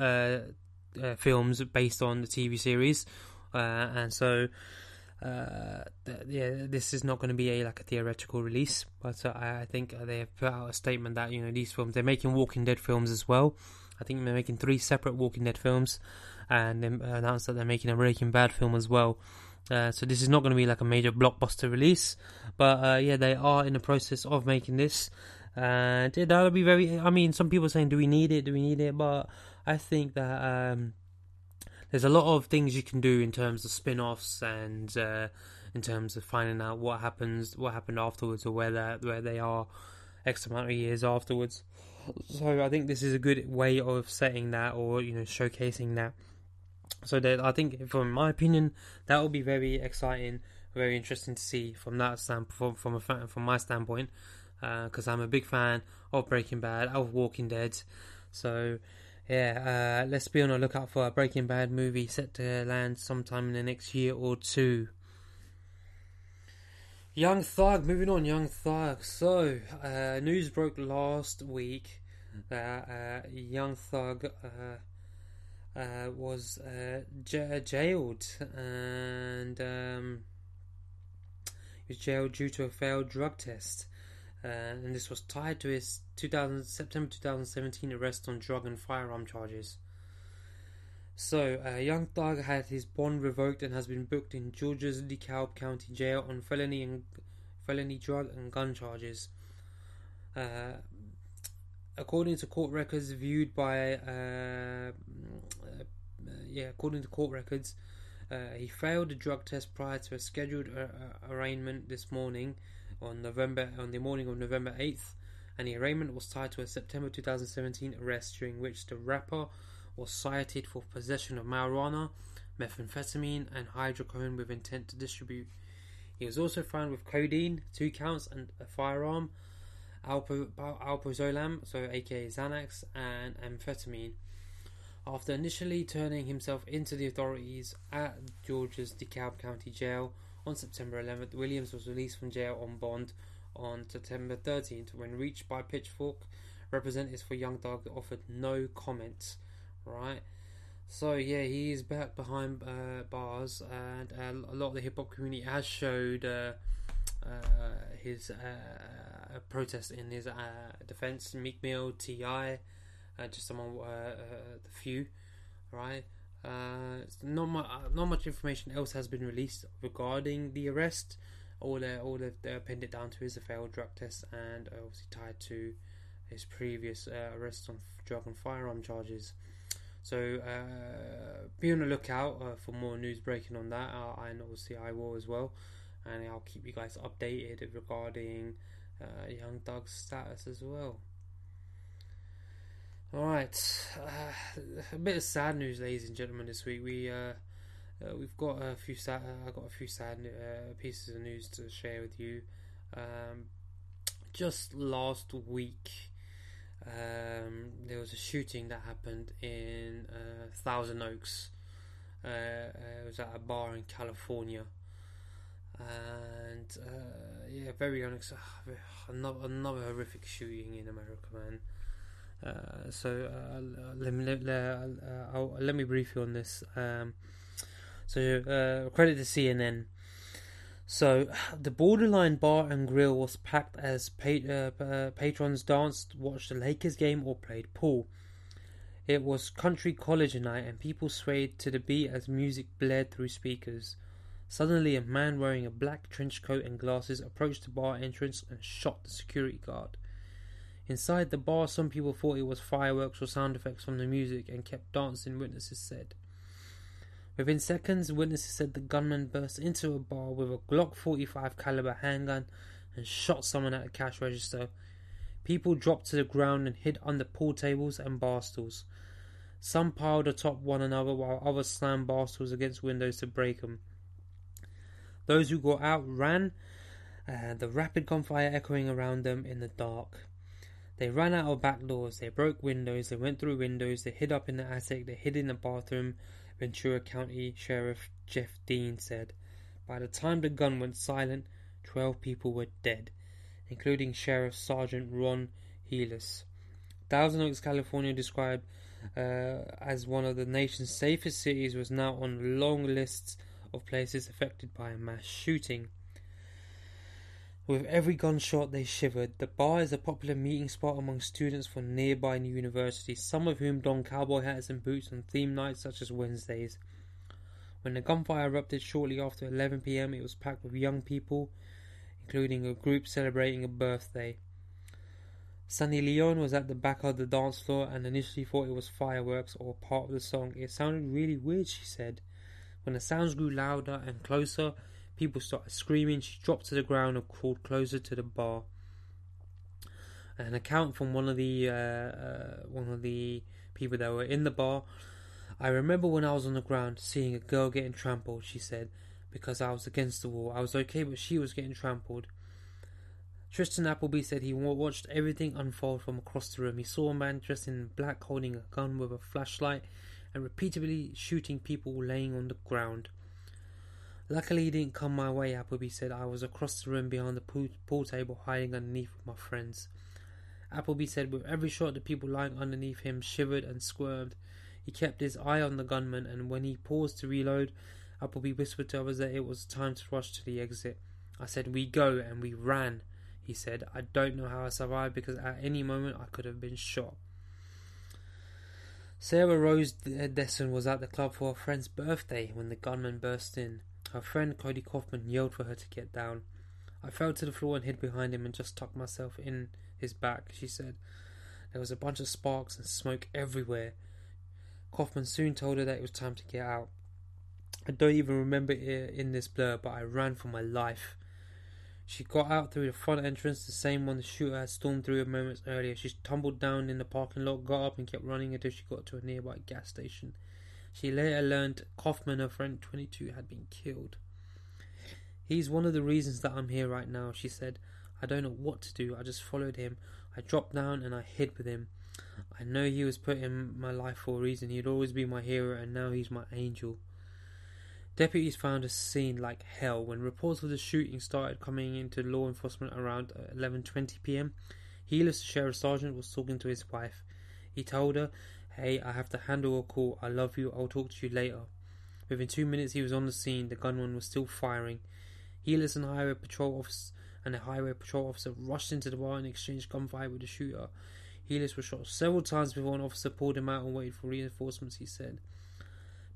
films based on the TV series, and so uh, yeah, this is not going to be a like a theoretical release, but uh, I think they have put out a statement that you know these films they're making Walking Dead films as well. I think they're making three separate Walking Dead films, and they announced that they're making a Breaking Bad film as well. Uh, so this is not going to be like a major blockbuster release, but uh, yeah, they are in the process of making this, and that'll be very. I mean, some people saying, "Do we need it? Do we need it?" But I think that. Um, there's a lot of things you can do in terms of spin-offs and uh, in terms of finding out what happens, what happened afterwards, or where they where they are X amount of years afterwards. So I think this is a good way of setting that, or you know, showcasing that. So that I think, from my opinion, that will be very exciting, very interesting to see from that standpoint, from from a from my standpoint, because I'm a big fan of Breaking Bad, of Walking Dead. So yeah, uh, let's be on the lookout for a Breaking Bad movie set to land sometime in the next year or two. Young Thug, moving on, Young Thug. So, uh, news broke last week that uh, Young Thug uh, uh, was uh, j- jailed and um, was jailed due to a failed drug test. Uh, and this was tied to his 2000, September 2017 arrest on drug and firearm charges. So, uh, Young Thug had his bond revoked and has been booked in Georgia's DeKalb County Jail on felony and felony drug and gun charges. Uh, according to court records viewed by, uh, uh, yeah, according to court records, uh, he failed the drug test prior to a scheduled uh, arraignment this morning on November on the morning of November 8th, and the arraignment was tied to a September 2017 arrest during which the rapper was cited for possession of marijuana, methamphetamine, and hydrocodone with intent to distribute. He was also found with codeine, two counts, and a firearm, alprazolam, so aka Xanax, and amphetamine. After initially turning himself into the authorities at Georgia's DeKalb County Jail on September 11th, Williams was released from jail on bond on September 13th. When reached by Pitchfork, representatives for Young Thug offered no comments right? So yeah, he is back behind uh, bars, and uh, a lot of the hip hop community has showed uh, uh his uh, protest in his uh, defense. Meek Mill, T.I., just among the few, right? Not much, not much information else has been released regarding the arrest. All uh, all they've pinned it down to is a failed drug test, and obviously tied to his previous arrest on drug and firearm charges. So uh, be on the lookout uh, for more news breaking on that, uh, and obviously I will as well, and I'll keep you guys updated regarding uh, Young Thug's status as well. All right, uh, a bit of sad news, ladies and gentlemen. This week we uh, we've got a few sad. I got a few sad pieces of news to share with you. Um, just last week um, there was a shooting that happened in uh, Thousand Oaks. Uh, uh, it was at a bar in California, and uh, yeah, very unexpected. Another, another horrific shooting in America, man. Uh, so uh, let me let, let me brief you on this. Um, so credit to CNN. So, the Borderline Bar and Grill was packed as pa- uh, uh, patrons danced, watched the Lakers game, or played pool. It was country college night, and people swayed to the beat as music blared through speakers. Suddenly, a man wearing a black trench coat and glasses approached the bar entrance and shot the security guard. Inside the bar, some people thought it was fireworks or sound effects from the music and kept dancing, witnesses said. Within seconds, witnesses said the gunman burst into a bar with a Glock 45 caliber handgun and shot someone at a cash register. People dropped to the ground and hid under pool tables and bar stools. Some piled atop one another while others slammed bar stools against windows to break them. Those who got out ran, uh, the rapid gunfire echoing around them in the dark. They ran out of back doors, they broke windows, they went through windows, they hid up in the attic, they hid in the bathroom, Ventura County Sheriff Jeff Dean said. By the time the gun went silent, 12 people were dead, including Sheriff Sergeant Ron Helus. Thousand Oaks, California, described uh, as one of the nation's safest cities, was now on long lists of places affected by a mass shooting. With every gunshot, they shivered. The bar is a popular meeting spot among students from nearby universities, some of whom don cowboy hats and boots on theme nights such as Wednesdays. When the gunfire erupted shortly after 11 pm, it was packed with young people, including a group celebrating a birthday. Sunny Leon was at the back of the dance floor and initially thought it was fireworks or part of the song. It sounded really weird, she said. When the sounds grew louder and closer, People started screaming. She dropped to the ground and crawled closer to the bar. An account from one of the uh, uh, one of the people that were in the bar. I remember when I was on the ground seeing a girl getting trampled. She said because I was against the wall. I was okay, but she was getting trampled. Tristan Appleby said he watched everything unfold from across the room. He saw a man dressed in black holding a gun with a flashlight and repeatedly shooting people laying on the ground. Luckily, he didn't come my way, Appleby said. I was across the room behind the pool, pool table, hiding underneath with my friends. Appleby said with every shot, the people lying underneath him shivered and squirmed. He kept his eye on the gunman, and when he paused to reload, Appleby whispered to others that it was time to rush to the exit. I said, We go, and we ran. He said, I don't know how I survived because at any moment I could have been shot. Sarah Rose Desson was at the club for her friend's birthday when the gunman burst in. Her friend Cody Coffman yelled for her to get down. I fell to the floor and hid behind him and just tucked myself in his back, she said. There was a bunch of sparks and smoke everywhere. Coffman soon told her that it was time to get out. I don't even remember it in this blur, but I ran for my life. She got out through the front entrance, the same one the shooter had stormed through a moments earlier. She tumbled down in the parking lot, got up, and kept running until she got to a nearby gas station. She later learned Coffman, her friend 22, had been killed. He's one of the reasons that I'm here right now, she said. I don't know what to do. I just followed him. I dropped down and I hid with him. I know he was put in my life for a reason. He'd always be my hero, and now he's my angel. Deputies found a scene like hell when reports of the shooting started coming into law enforcement around 11:20 p.m. Helus sheriff sergeant was talking to his wife. He told her, "Hey, I have to handle a call. I love you. I'll talk to you later." Within two minutes, he was on the scene. The gunman was still firing. Helus and highway patrol officer and a highway patrol officer rushed into the bar and exchanged gunfire with the shooter. Helus were shot several times before an officer pulled him out and waited for reinforcements. He said.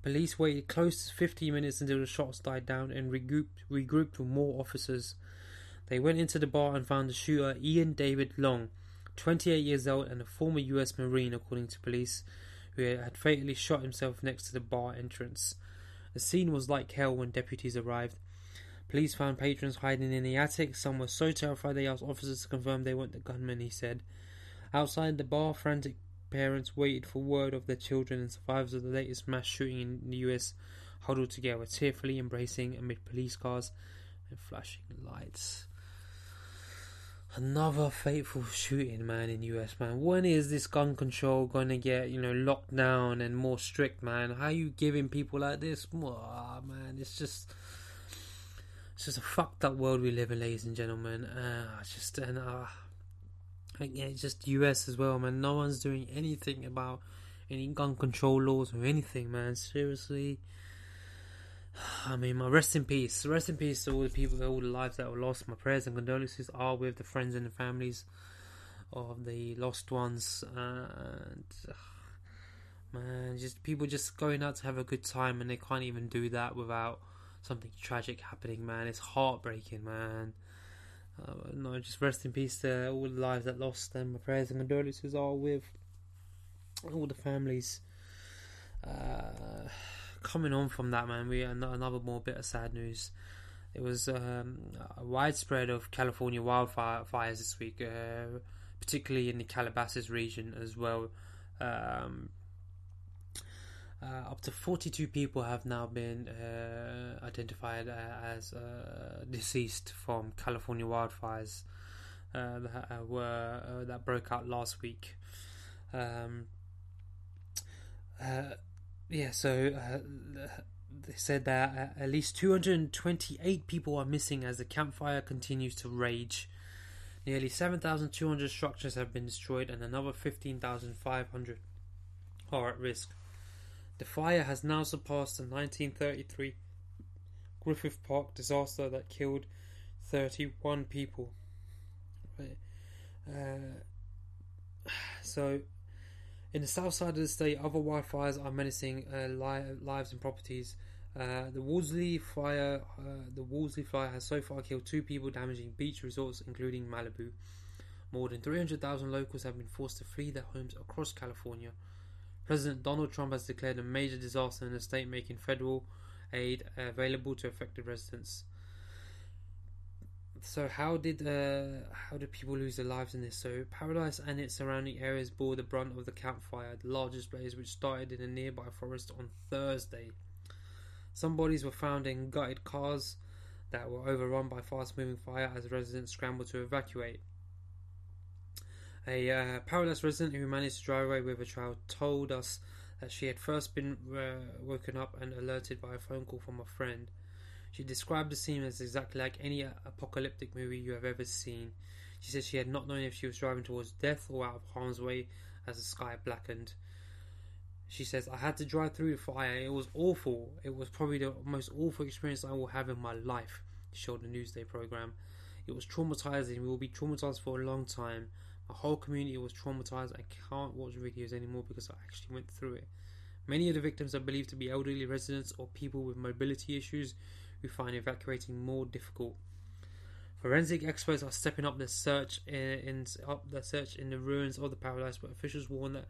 Police waited close to 15 minutes until the shots died down and regrouped, regrouped with more officers. They went into the bar and found the shooter, Ian David Long, 28 years old and a former US Marine, according to police, who had fatally shot himself next to the bar entrance. The scene was like hell when deputies arrived. Police found patrons hiding in the attic. Some were so terrified they asked officers to confirm they weren't the gunmen, he said. Outside the bar, frantic parents waited for word of their children and survivors of the latest mass shooting in the US huddled together, tearfully embracing amid police cars and flashing lights. Another fateful shooting, man, in US, man. When is this gun control going to get, you know, locked down and more strict, man? How you giving people like this? Oh, man, it's just, it's just a fucked up world we live in, ladies and gentlemen. Uh, just, and, uh, yeah, it's just US as well, man. No one's doing anything about any gun control laws or anything, man. Seriously. I mean, my rest in peace. Rest in peace to all the people, all the lives that were lost. My prayers and condolences are with the friends and the families of the lost ones. And man, just people just going out to have a good time, and they can't even do that without something tragic happening. Man, it's heartbreaking, man. Uh, no, just rest in peace to all the lives that lost them. My prayers and condolences are with all the families. Uh, coming on from that, man, we another more bit of sad news. It was um, a widespread of California wildfires this week, uh, particularly in the Calabasas region as well. Um, uh, up to 42 people have now been uh, identified uh, as uh, deceased from California wildfires uh, that were uh, that broke out last week. Um, yeah, so they said that at least 228 people are missing as the campfire continues to rage. Nearly 7,200 structures have been destroyed, and another 15,500 are at risk. The fire has now surpassed the 1933 Griffith Park disaster that killed 31 people. Right. Uh, so, in the south side of the state, other wildfires are menacing uh, li- lives and properties. Uh, the Woolsey fire, uh, the Woolsey fire has so far killed two people, damaging beach resorts, including Malibu. More than 300,000 locals have been forced to flee their homes across California. President Donald Trump has declared a major disaster in the state, making federal aid available to affected residents. So how did uh, how did people lose their lives in this? So Paradise and its surrounding areas bore the brunt of the campfire, the largest blaze which started in a nearby forest on Thursday. Some bodies were found in gutted cars that were overrun by fast-moving fire as residents scrambled to evacuate. A uh, Paradise resident who managed to drive away with a child told us that she had first been uh, woken up and alerted by a phone call from a friend. She described the scene as exactly like any apocalyptic movie you have ever seen. She said she had not known if she was driving towards death or out of harm's way as the sky blackened. She says, I had to drive through the fire. It was awful. It was probably the most awful experience I will have in my life, she showed the Newsday program. It was traumatizing. We will be traumatized for a long time. My whole community was traumatized. I can't watch videos anymore because I actually went through it. Many of the victims are believed to be elderly residents or people with mobility issues who find evacuating more difficult. Forensic experts are stepping up their search in, in up search in the ruins of the paradise, but officials warn that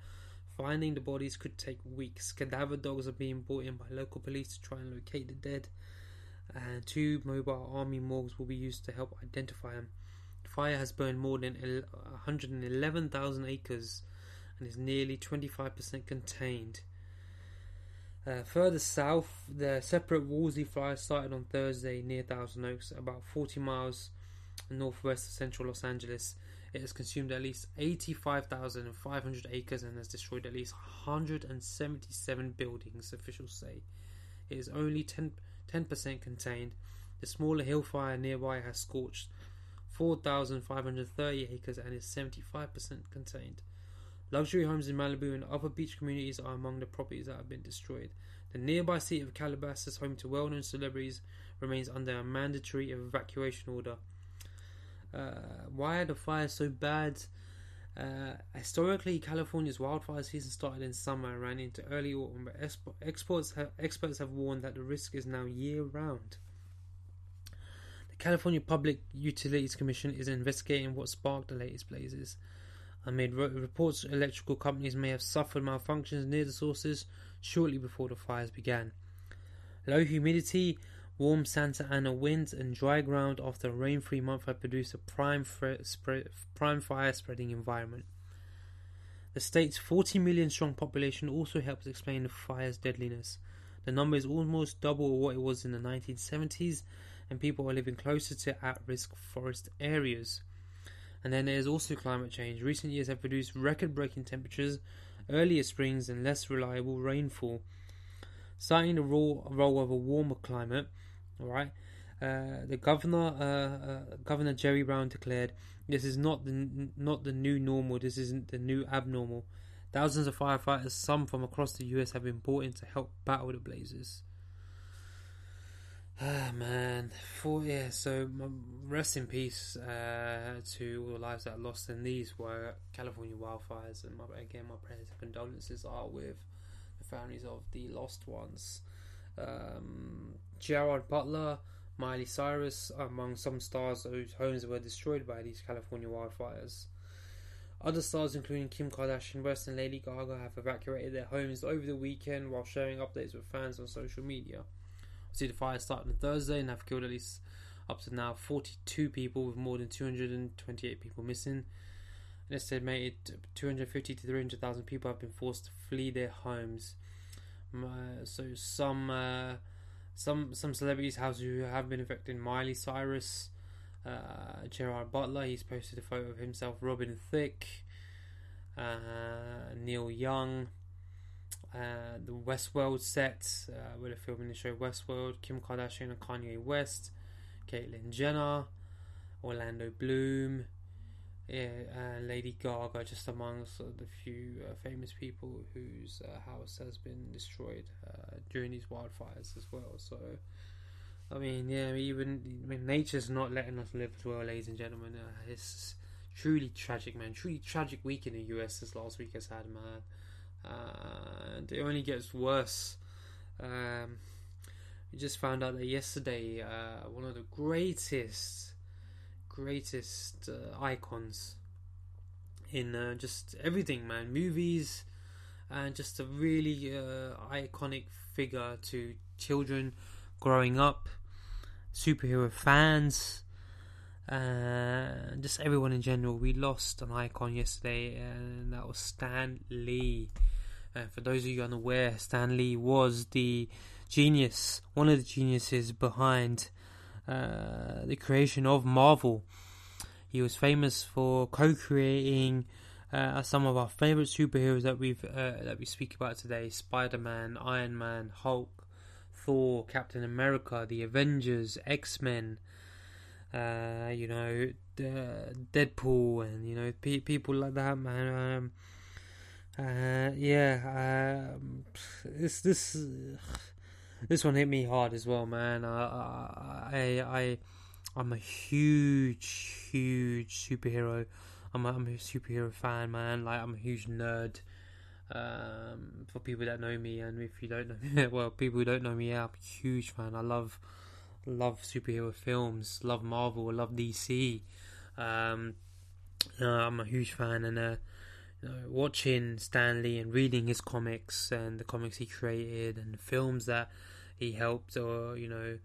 finding the bodies could take weeks. Cadaver dogs are being brought in by local police to try and locate the dead, and two mobile army morgues will be used to help identify them. The fire has burned more than 111,000 acres and is nearly 25% contained. Uh, further south, the separate Woolsey fire started on Thursday near Thousand Oaks, about 40 miles northwest of central Los Angeles. It has consumed at least 85,500 acres and has destroyed at least 177 buildings, officials say. It is only 10, 10% contained. The smaller hill fire nearby has scorched 4,530 acres and is 75% contained. Luxury homes in Malibu and other beach communities are among the properties that have been destroyed. The nearby city of Calabasas, home to well known celebrities, remains under a mandatory evacuation order. Uh, why are the fires so bad? Uh, historically, California's wildfire season started in summer and ran into early autumn, but expo- experts have warned that the risk is now year round. The California Public Utilities Commission is investigating what sparked the latest blazes. Amid reports electrical companies may have suffered malfunctions near the sources shortly before the fires began. Low humidity, warm Santa Ana winds, and dry ground after a rain-free month have produced a prime, spread, prime fire spreading environment. The state's 40 million strong population also helps explain the fire's deadliness. The number is almost double what it was in the 1970s, and people are living closer to at risk forest areas. And then there's also climate change. Recent years have produced record breaking temperatures, earlier springs, and less reliable rainfall. Citing the role, role of a warmer climate, alright, uh, the governor, uh, uh, Governor Jerry Brown declared, "This is not the not the new normal. This isn't the new abnormal." Thousands of firefighters, some from across the U.S., have been brought in to help battle the blazes. Ah man, for yeah. So rest in peace uh, to all the lives that are lost in these were California wildfires, and my, again, my prayers and condolences are with the families of the lost ones. Um, Gerard Butler, Miley Cyrus, among some stars whose homes were destroyed by these California wildfires. Other stars, including Kim Kardashian West and Lady Gaga, have evacuated their homes over the weekend while sharing updates with fans on social media. See the fire started on Thursday and have killed at least up to now 42 people, with more than 228 people missing. An estimated 250 to 300,000 people have been forced to flee their homes. Uh, so some uh, some some celebrities have who have been affected. Miley Cyrus, uh, Gerard Butler. He's posted a photo of himself. Robin Thicke, uh, Neil Young. Uh, the Westworld set, uh, where they're filming the show Westworld, Kim Kardashian and Kanye West, Caitlyn Jenner, Orlando Bloom, yeah, uh, Lady Gaga, just amongst the few uh, famous people whose uh, house has been destroyed uh, during these wildfires as well. So, I mean, yeah, even I mean, nature's not letting us live as well, ladies and gentlemen. it's truly tragic, man. Truly tragic week in the US this last week has had, man and it only gets worse. Um, we just found out that yesterday, uh, one of the greatest, greatest uh, icons in uh, just everything, man, movies, and just a really uh, iconic figure to children growing up, superhero fans. Uh, just everyone in general. We lost an icon yesterday, and that was Stan Lee. Uh, for those of you unaware, Stan Lee was the genius, one of the geniuses behind uh, the creation of Marvel. He was famous for co-creating uh, some of our favorite superheroes that we've uh, that we speak about today: Spider-Man, Iron Man, Hulk, Thor, Captain America, the Avengers, X-Men. Uh, you know, Deadpool, and you know, pe- people like that, man. Um, uh, yeah, um, this this this one hit me hard as well, man. I I I I'm a huge huge superhero. I'm a, I'm a superhero fan, man. Like I'm a huge nerd. Um, for people that know me, and if you don't know me, well, people who don't know me, yeah, I'm a huge fan. I love love superhero films, love Marvel, love DC. Um, uh, I'm a huge fan, and uh, you know, watching Stan Lee and reading his comics and the comics he created and the films that he helped or you know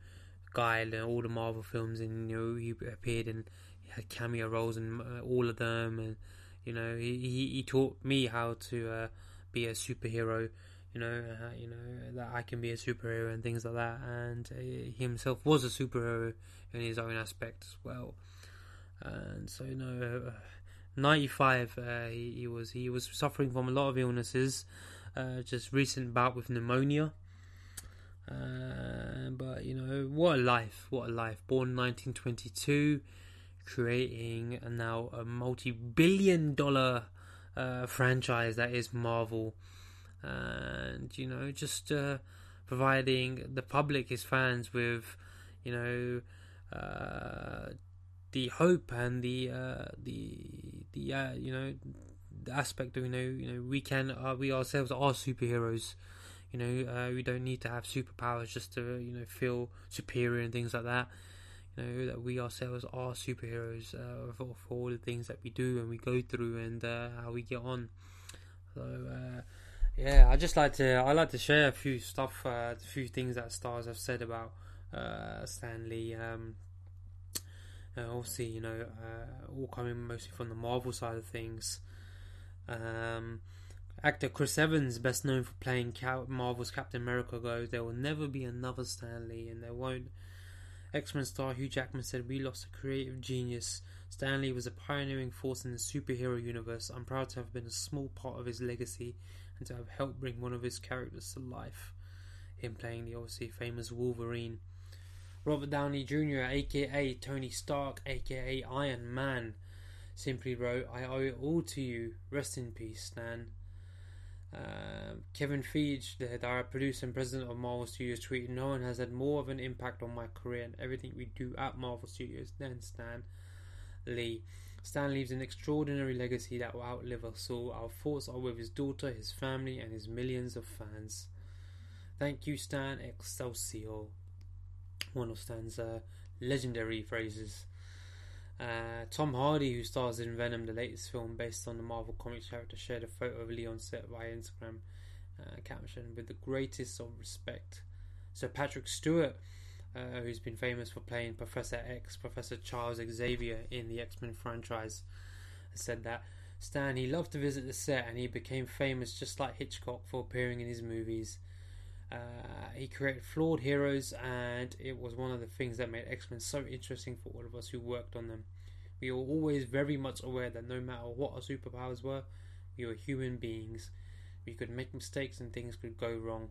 guide all the Marvel films and you know he appeared in he had cameo roles in uh, all of them and you know he he, he taught me how to uh, be a superhero you know uh, you know that I can be a superhero and things like that. And uh, he himself was a superhero in his own aspect as well. And so you know uh, 95 uh, he, he, was he was suffering from a lot of illnesses uh, just recent bout with pneumonia. Uh, but you know what a life what a life. Born 1922 creating a now a multi-billion dollar uh, franchise that is marvel and you know just uh, providing the public his fans with you know uh, the hope and the uh, the the uh, you know the aspect of you know you know we can uh, we ourselves are superheroes. You know uh, we don't need to have superpowers just to you know feel superior and things like that. You know that we ourselves are superheroes uh, for, for all the things that we do and we go through and uh, how we get on. So uh, yeah, I just like to I like to share a few stuff, a few things that stars have said about Stan Lee. Um, uh, obviously, you know, uh, all coming mostly from the Marvel side of things. Um, actor Chris Evans, best known for playing Marvel's Captain America, goes, There will never be another Stan Lee, and there won't. X Men star Hugh Jackman said, We lost a creative genius. Stan Lee was a pioneering force in the superhero universe. I'm proud to have been a small part of his legacy and to have helped bring one of his characters to life. Him playing the obviously famous Wolverine. Robert Downey Jr., aka Tony Stark, aka Iron Man, simply wrote, I owe it all to you. Rest in peace, Stan. Uh, Kevin Feige, the director, producer, and president of Marvel Studios, tweeted, No one has had more of an impact on my career and everything we do at Marvel Studios than Stan Lee. Stan leaves an extraordinary legacy that will outlive us all. Our thoughts are with his daughter, his family, and his millions of fans. Thank you, Stan Excelsior one of Stan's uh, legendary phrases. Uh, Tom Hardy, who stars in Venom, the latest film based on the Marvel Comics character, shared a photo of Lee on set via Instagram, uh, captioned with the greatest of respect. Sir Patrick Stewart, uh, who's been famous for playing Professor X, Professor Charles Xavier in the X Men franchise, said that Stan he loved to visit the set and he became famous just like Hitchcock for appearing in his movies. Uh, he created flawed heroes, and it was one of the things that made X Men so interesting for all of us who worked on them. We were always very much aware that no matter what our superpowers were, we were human beings. We could make mistakes and things could go wrong.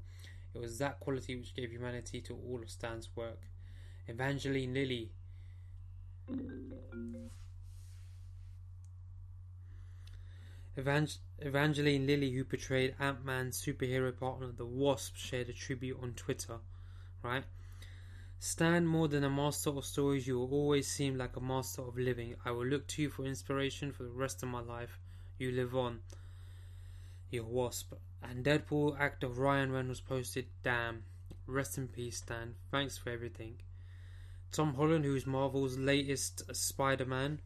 It was that quality which gave humanity to all of Stan's work. Evangeline Lilly. Evang- Evangeline Lilly, who portrayed Ant Man's superhero partner, the Wasp, shared a tribute on Twitter. Right? Stan, more than a master of stories, you will always seem like a master of living. I will look to you for inspiration for the rest of my life. You live on. Your Wasp. And Deadpool actor Ryan Reynolds posted, Damn. Rest in peace, Stan. Thanks for everything. Tom Holland, who's Marvel's latest Spider Man,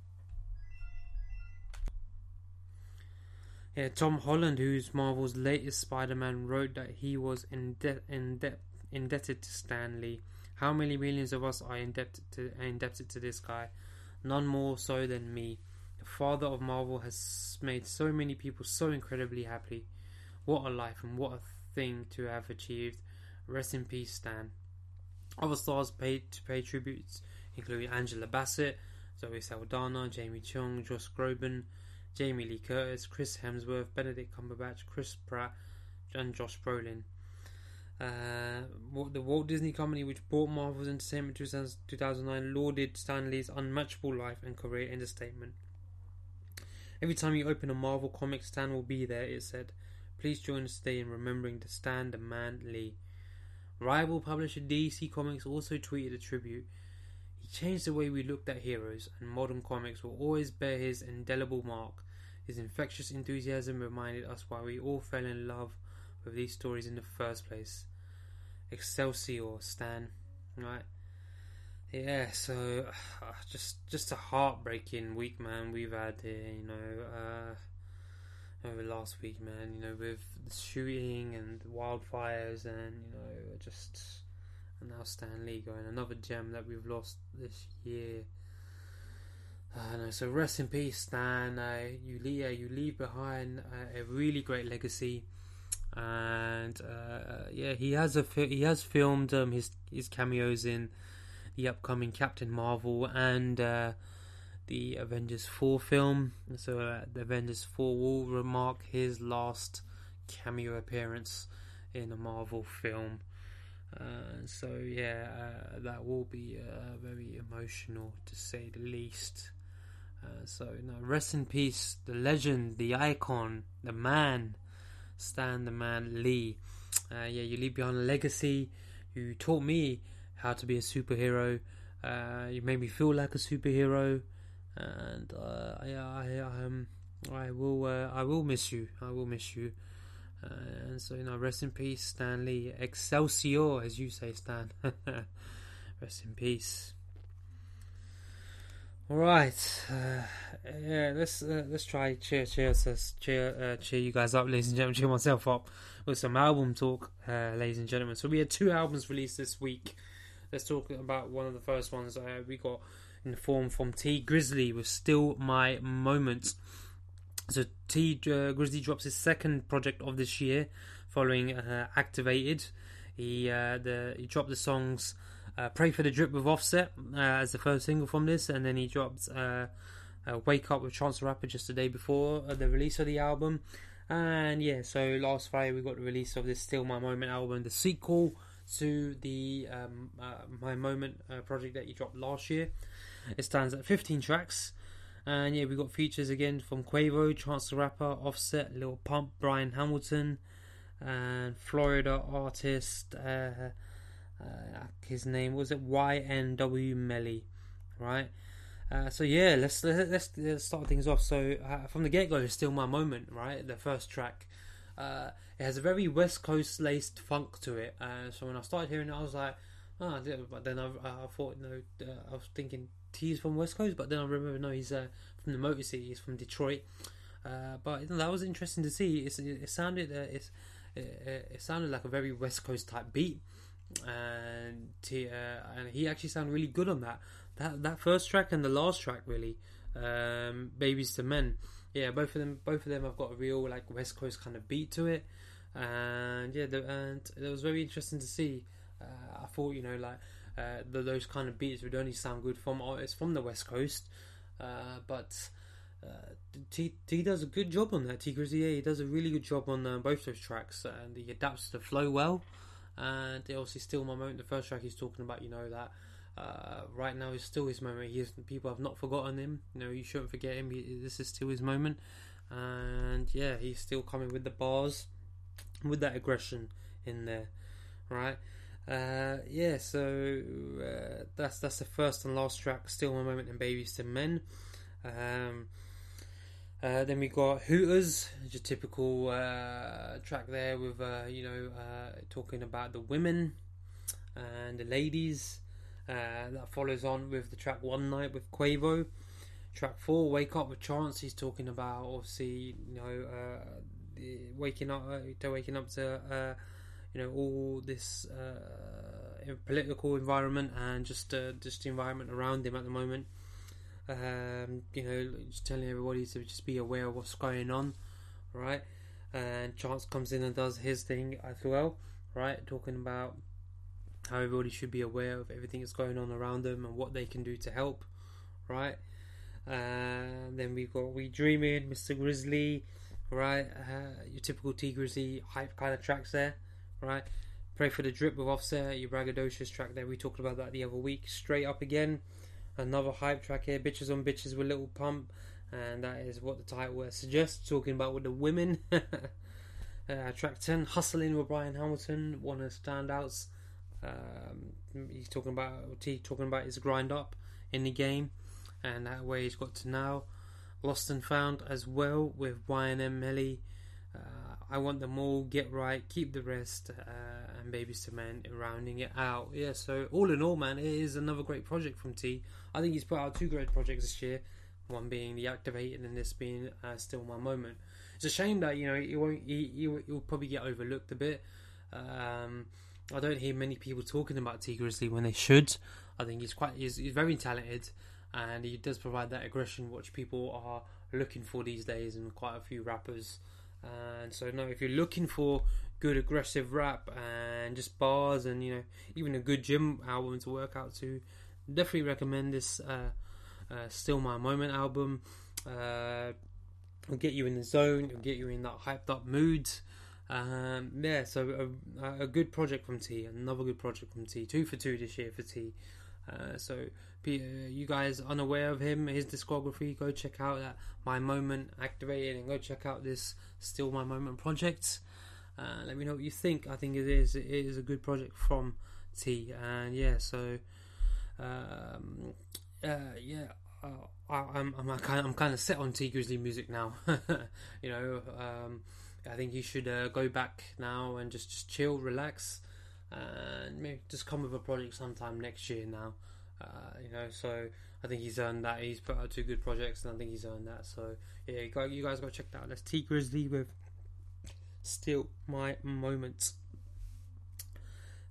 Yeah, Tom Holland, who's Marvel's latest Spider-Man, wrote that he was inde- inde- indebted to Stan Lee. How many millions of us are indebted to indebted to this guy? none more so than me. The father of Marvel has made so many people so incredibly happy. What a life and what a thing to have achieved. Rest in peace, Stan. Other stars paid to pay tributes include Angela Bassett, Zoe Saldana, Jamie Chung, Josh Groban, Jamie Lee Curtis, Chris Hemsworth, Benedict Cumberbatch, Chris Pratt, and Josh Brolin. Uh, the Walt Disney Company, which bought Marvel's Entertainment in 2009, lauded Stan Lee's unmatchable life and career in a statement. Every time you open a Marvel comic, Stan will be there, it said. Please join us today in remembering to Stan the Man Lee. Rival publisher DC Comics also tweeted a tribute. He changed the way we looked at heroes, and modern comics will always bear his indelible mark. His infectious enthusiasm reminded us why we all fell in love with these stories in the first place. Excelsior, Stan. Right? Yeah, so uh, just just a heartbreaking week, man. We've had here, you know, uh, over last week, man. You know, with the shooting and the wildfires, and you know, just and now Stan Lee going another gem that we've lost this year. Uh, so rest in peace, Stan. Uh, you leave, uh, you leave behind uh, a really great legacy, and uh, yeah, he has a fi- he has filmed um, his his cameos in the upcoming Captain Marvel and uh, the Avengers 4 film. So, uh, the Avengers 4 will remark his last cameo appearance in a Marvel film. Uh, so, yeah, uh, that will be uh, very emotional to say the least. Uh, so, rest in peace, the legend, the icon, the man, Stan the Man Lee. yeah, you leave behind a legacy. You taught me how to be a superhero. Uh, you made me feel like a superhero, and uh, I, I, um, I will, uh, I will miss you. I will miss you. Uh, and so, you know, rest in peace, Stan Lee Excelsior, as you say, Stan. rest in peace. All right, uh, yeah. Let's uh, let's try cheer, cheer, cheer, cheer you guys up, ladies and gentlemen. Cheer myself up with some album talk, ladies and gentlemen. So we had two albums released this week let's talk about one of the first ones uh, we got in the form from Tee Grizzley with Still My Moment. So T uh, Grizzley drops his second project of this year, following uh, Activated. He uh, the he dropped the songs uh, "Pray for the Drip" with Offset uh, as the first single from this, and then he dropped uh, "Wake Up" with Chance the Rapper just the day before the release of the album. And yeah, so last Friday we got the release of this "Still My Moment" album, the sequel to the um, My Moment project that he dropped last year. It stands at 15 tracks. And yeah, we got features again from Quavo, Chance the Rapper, Offset, Lil Pump, Brian Hamilton, and Florida artist. Uh, uh his name was it YNW Melly, right? Uh, so yeah, let's, let's let's start things off. So uh, from the get go, it's still my moment, right? The first track. Uh, it has a very West Coast laced funk to it. Uh, so when I started hearing it, I was like, oh, but then I, I thought, uh, I was thinking he's from West Coast, but then I remember, no, he's uh, from the Motor City, he's from Detroit. Uh, but that was interesting to see. It's, it sounded, uh, it's, it, it, sounded like a very West Coast type beat, and he, uh, and he actually sounded really good on that. That that first track and the last track, really, um, "Babies to Men." Yeah, both of them, both of them have got a real like West Coast kind of beat to it and yeah, the, and it was very interesting to see. Uh, I thought you know like uh, the, those kind of beats would only sound good from artists from the West Coast, uh, but. Uh, T, T does a good job on that. Tee Grizzley, yeah, he does a really good job on uh, both those tracks, and he adapts the flow well. And obviously, still my moment. The first track he's talking about, you know, that uh, right now is still his moment. He is, people have not forgotten him. You know, you shouldn't forget him. He, this is still his moment, and yeah, he's still coming with the bars with that aggression in there, right? Uh, yeah, so uh, that's that's the first and last track, "Still My Moment" and "Babies to Men." Um, uh, then we got Hooters, just typical uh, track there with uh, you know uh, talking about the women and the ladies. that follows on with the track "One Night" with Quavo. Track four, "Wake Up" with Chance. He's talking about obviously you know waking up to waking up to you know all this uh, political environment and just uh, just the environment around him at the moment. Um, you know, just telling everybody to just be aware of what's going on, right? And Chance comes in and does his thing as well, right? Talking about how everybody should be aware of everything that's going on around them and what they can do to help, right? Uh, then we've got We Dreaming, Mr. Grizzly, right? Uh, your typical Tee Grizzley hype kind of tracks there, right? Pray for the Drip with Offset, your Braggadocious track there. We talked about that the other week. Straight up again, another hype track here. Bitches on Bitches with Lil Pump, and that is what the title suggests. Talking about with the women. uh, track 10, Hustling with Brian Hamilton, one of the standouts. Um, he's talking about T talking about his grind up in the game and that way he's got to now. Lost and Found as well with YNW Melly. I want them all, get right, keep the rest, uh, and to Men rounding it out. Yeah, so all in all, man, it is another great project from T. I think he's put out two great projects this year. One being the Activated, and this being uh, Still My Moment. It's a shame that you know he won't. He, he will probably get overlooked a bit. Um, I don't hear many people talking about Tee Grizzley when they should. I think he's quite. He's, he's very talented and he does provide that aggression which people are looking for these days and quite a few rappers and so no if you're looking for good aggressive rap and just bars and you know even a good gym album to work out to definitely recommend this uh, uh, still my moment album. Uh, will get you in the zone it'll get you in that hyped up mood. Um, yeah so a, a, good project from T another good project from T two for two this year for T uh, so you guys unaware of him, his discography, go check out that My Moment activated and go check out this Still My Moment project. Uh, let me know what you think. I think it is it is a good project from T, and yeah, so um, uh, yeah, uh, I, am I'm kind of, I'm kind of set on Tee Grizzley music now. you know, um, I think you should uh, go back now and just just chill, relax, and maybe just come with a project sometime next year now. Uh, you know, so I think he's earned that. He's put out two good projects, and I think he's earned that. So yeah, you, you guys go check that out. That's Tee Grizzley with "Still My Moments."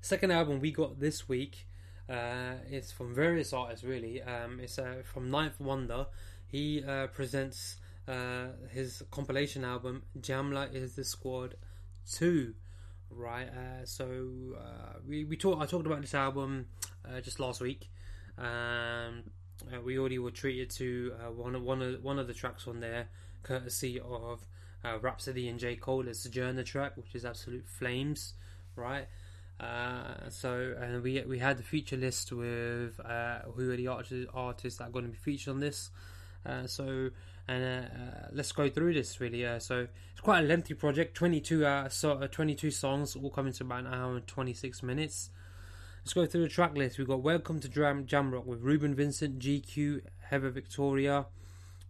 Second album we got this week uh, is from various artists. Really, um, it's uh, from Ninth Wonder. He uh, presents uh, his compilation album "Jamla Is the Squad 2 right? Uh, so uh, we we talked. I talked about this album uh, just last week. Um, uh, we already were treated to uh, one of one of one of the tracks on there, courtesy of uh, Rapsody and J Cole. It's Sojourner track, which is absolute flames, right? so and we we had the feature list with who are the artists, artists that are going to be featured on this. so and let's go through this really. So it's quite a lengthy project, 22 uh, so, uh, 22 songs, all coming to about an hour and 26 minutes. Let's go through the track list. We've got Welcome to Jam Jamrock with Ruben Vincent, GQ, Heather Victoria,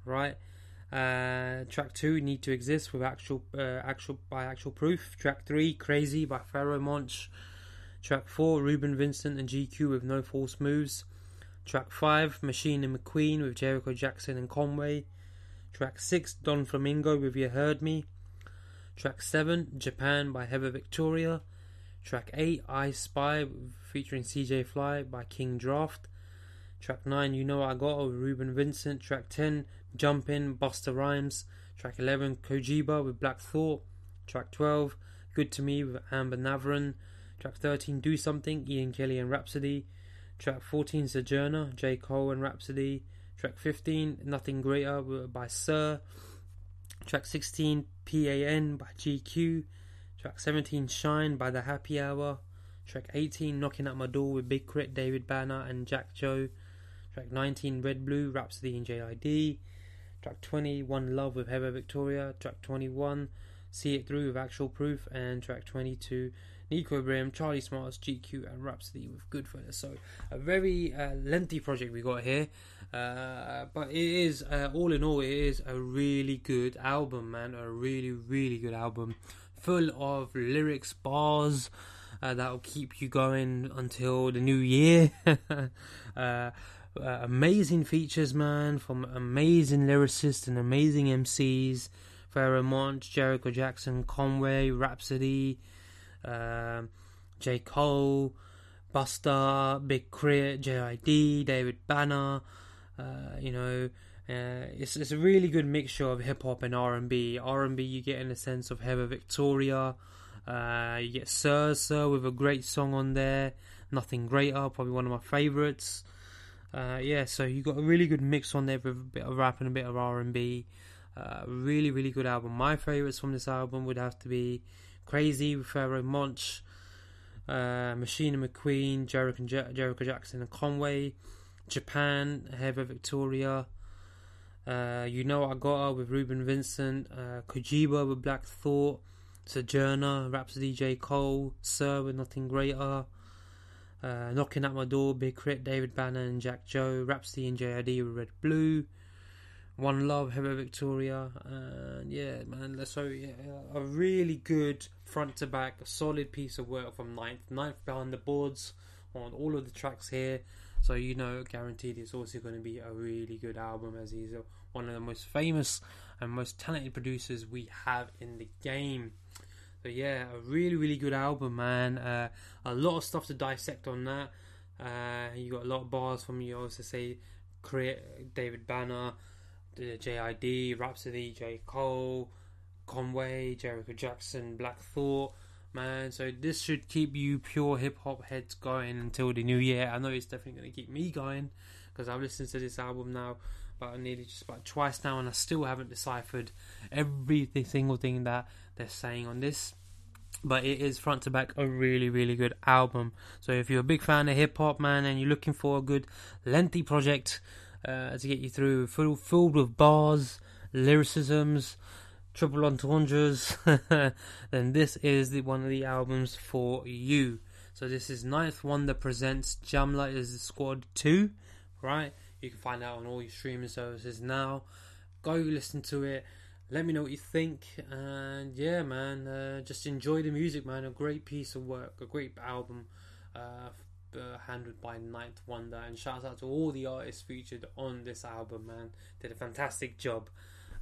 right? Uh, track two, Need to Exist with actual actual by actual proof. Track three, Crazy by Pharoahe Monch. Track four, Ruben Vincent and GQ with No False Moves. Track five, Machine and McQueen with Jericho Jackson and Conway. Track 6, Don Flamingo with You Heard Me. Track 7, Japan by Heather Victoria. Track 8, I Spy featuring CJ Fly by King Draft. Track 9, You Know I Got with Ruben Vincent. Track 10, Jump In, Busta Rhymes. Track 11, Kojiba with Black Thought. Track 12, Good to Me with Amber Navran. Track 13, Do Something, Ian Kelly and Rapsody. Track 14, Sojourner, J. Cole and Rapsody. Track 15, Nothing Greater by Sir. Track 16, PAN by GQ. Track 17, Shine by The Happy Hour. Track 18, Knocking at My Door with Big K.R.I.T., David Banner, and Jack Joe. Track 19, Red Blue, Rapsody and JID. Track 20, One Love with Heather Victoria. Track 21, See It Through with Actual Proof. And track 22, Nico Ibrahim, Charlie Smarts, GQ, and Rapsody with Goodfellas. So, a very uh, lengthy project we got here. Uh, but it is uh, all in all, it is a really good album, man. A really, really good album, full of lyrics, bars uh, that will keep you going until the new year. Uh, uh, amazing features, man, from amazing lyricists and amazing MCs. Monch, Jericho Jackson, Conway, Rapsody, J. Cole, Busta, Big K.R.I.T., JID, David Banner, you know, uh, it's it's a really good mixture of hip hop and R and B. R and B you get in the sense of Heather Victoria. Uh, you get Sir Sir with a great song on there. Nothing Greater, probably one of my favourites. Uh, yeah, so you got a really good mix on there with a bit of rap and a bit of R and B. Uh, really, really good album. My favourites from this album would have to be Crazy with Pharoahe Monch, uh, Machine and McQueen, Jericho, Jericho Jackson and Conway, Japan, Heather Victoria, uh, You Know I Got Her with Ruben Vincent, uh, Kojiba with Black Thought, Sojourner, Rapsody J. Cole, Sir with Nothing Greater, uh, Knocking at My Door, Big K.R.I.T., David Banner and Jack Joe, Rapsody and JID with Red Blue, One Love, Heather Victoria, and yeah, man, so yeah, a really good front to back, solid piece of work from Ninth. Ninth behind the boards on all of the tracks here. So you know, guaranteed, it's also going to be a really good album as he's one of the most famous and most talented producers we have in the game. So yeah, a really really good album, man. Uh, a lot of stuff to dissect on that. Uh, you got a lot of bars from you. Also say, create David Banner, JID, Rapsody, J Cole, Conway, Jericho Jackson, Black Thought. Man, so this should keep you pure hip hop heads going until the new year. I know it's definitely going to keep me going because I've listened to this album now about nearly just about twice now, and I still haven't deciphered every single thing that they're saying on this. But it is front to back a really, really good album. So if you're a big fan of hip hop, man, and you're looking for a good lengthy project uh, to get you through, full, filled with bars, lyricisms, triple entendres, then this is the one of the albums for you. So this is Ninth Wonder presents Jamla is Squad 2, right? You can find out on all your streaming services now. Go listen to it. Let me know what you think. And yeah, man, uh, just enjoy the music, man. A great piece of work, a great album. Uh, uh, handled by Ninth Wonder, and shout out to all the artists featured on this album, man. Did a fantastic job.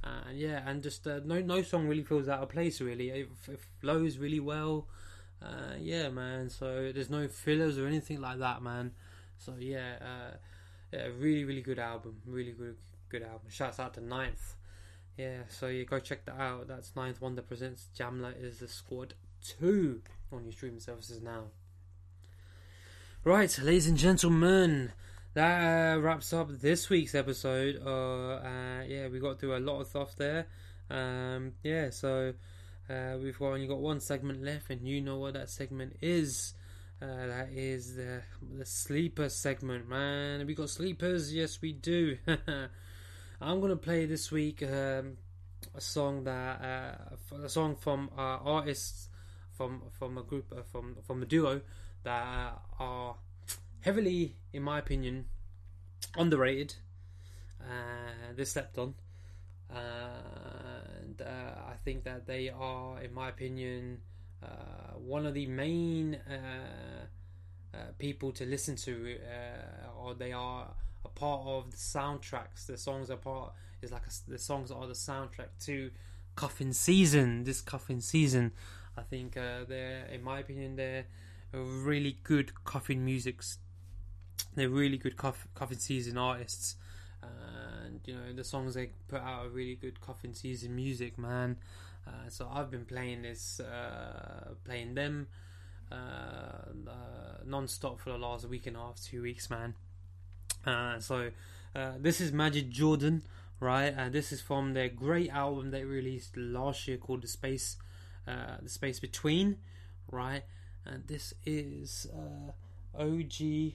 Uh, yeah, and just uh, no no song really feels out of place. Really, it, it flows really well. Uh, yeah, man. So there's no fillers or anything like that, man. So yeah, uh, yeah, really really good album. Really good good album. Shouts out to Ninth. Yeah, so you go check that out. That's Ninth Wonder presents Jamla is the Squad two on your streaming services now. Right, ladies and gentlemen, that uh, wraps up this week's episode. Uh, uh, yeah, we got through a lot of stuff there. Um, yeah, so uh, we've only got one segment left, and you know what that segment is. Uh, that is the the sleeper segment, man. We got sleepers, yes, we do. I'm gonna play this week um, a song that uh, a song from artists from from a group from from a duo that are heavily, in my opinion, underrated. Uh, they're slept on, uh, and uh, I think that they are, in my opinion, uh, one of the main uh, uh, people to listen to, or they are a part of the soundtracks. The songs are part is like a, the songs are the soundtrack to Cuffing Season. This Cuffing Season, I think they're, in my opinion, they're really good cuffing music. They're really good cuffing season artists, and you know the songs they put out are really good cuffing season music, man. Uh, so I've been playing this, uh, playing them uh, uh non-stop for the last week and a half, two weeks, man. Uh, so uh, this is Majid Jordan, right? And this is from their great album they released last year called the Space, the Space Between, right? and this is OG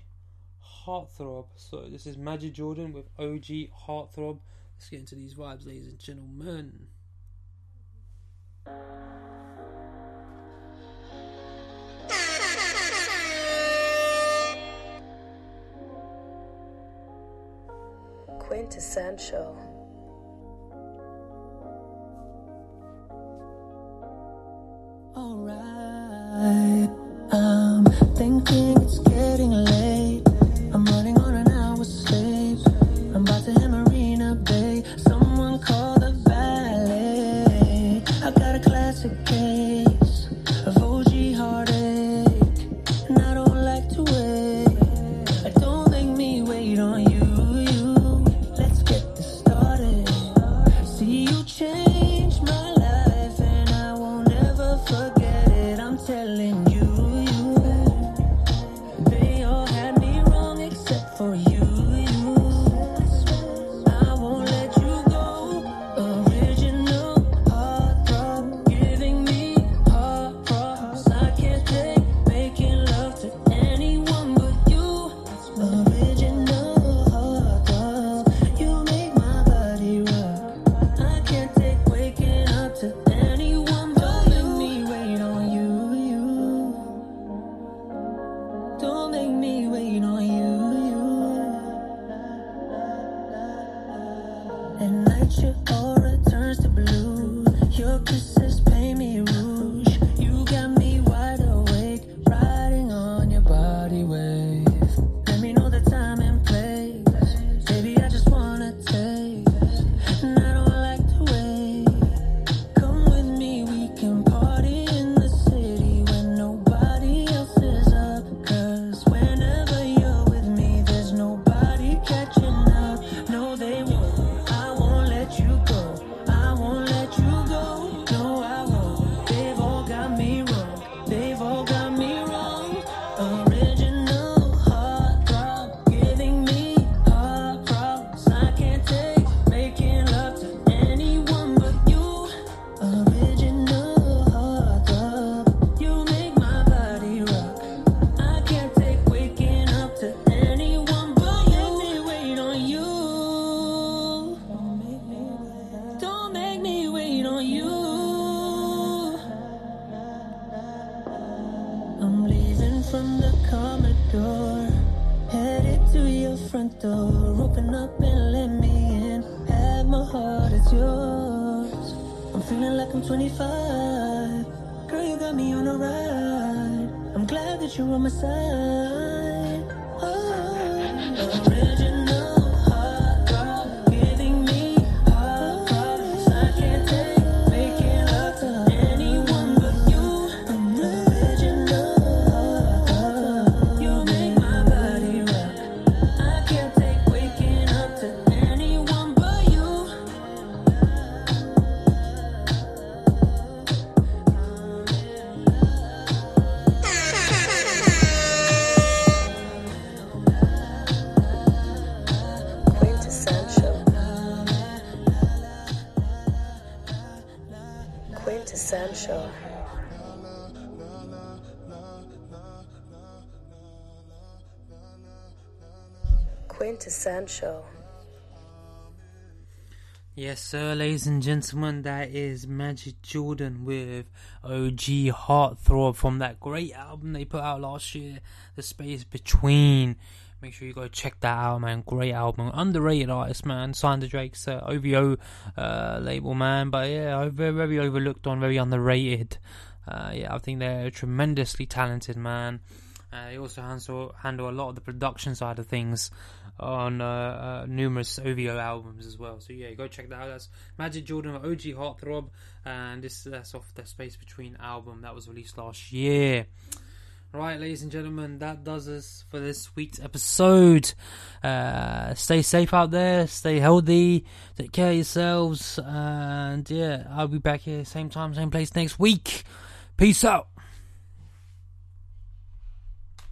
Heartthrob. So this is Majid Jordan with OG Heartthrob. Let's get into these vibes, ladies and gentlemen. Quintessential. Quintessential. Yes, sir, ladies and gentlemen, that is Majid Jordan with OG Heartthrob from that great album they put out last year, The Space Between. Make sure you go check that out, man. Great album, underrated artist, man. Signed to Drake's uh, OVO uh, label, man. But yeah, very, very overlooked on, very underrated. Uh, yeah, I think they're tremendously talented, man. Uh, they also handle handle a lot of the production side of things on uh, uh, numerous OVO albums as well. So yeah, go check that out. That's Majid Jordan OG Heartthrob, and this that's off the Space Between album that was released last year. Right, ladies and gentlemen, that does us for this week's episode. Uh, stay safe out there, stay healthy, take care of yourselves, and yeah, I'll be back here same time, same place next week. Peace out.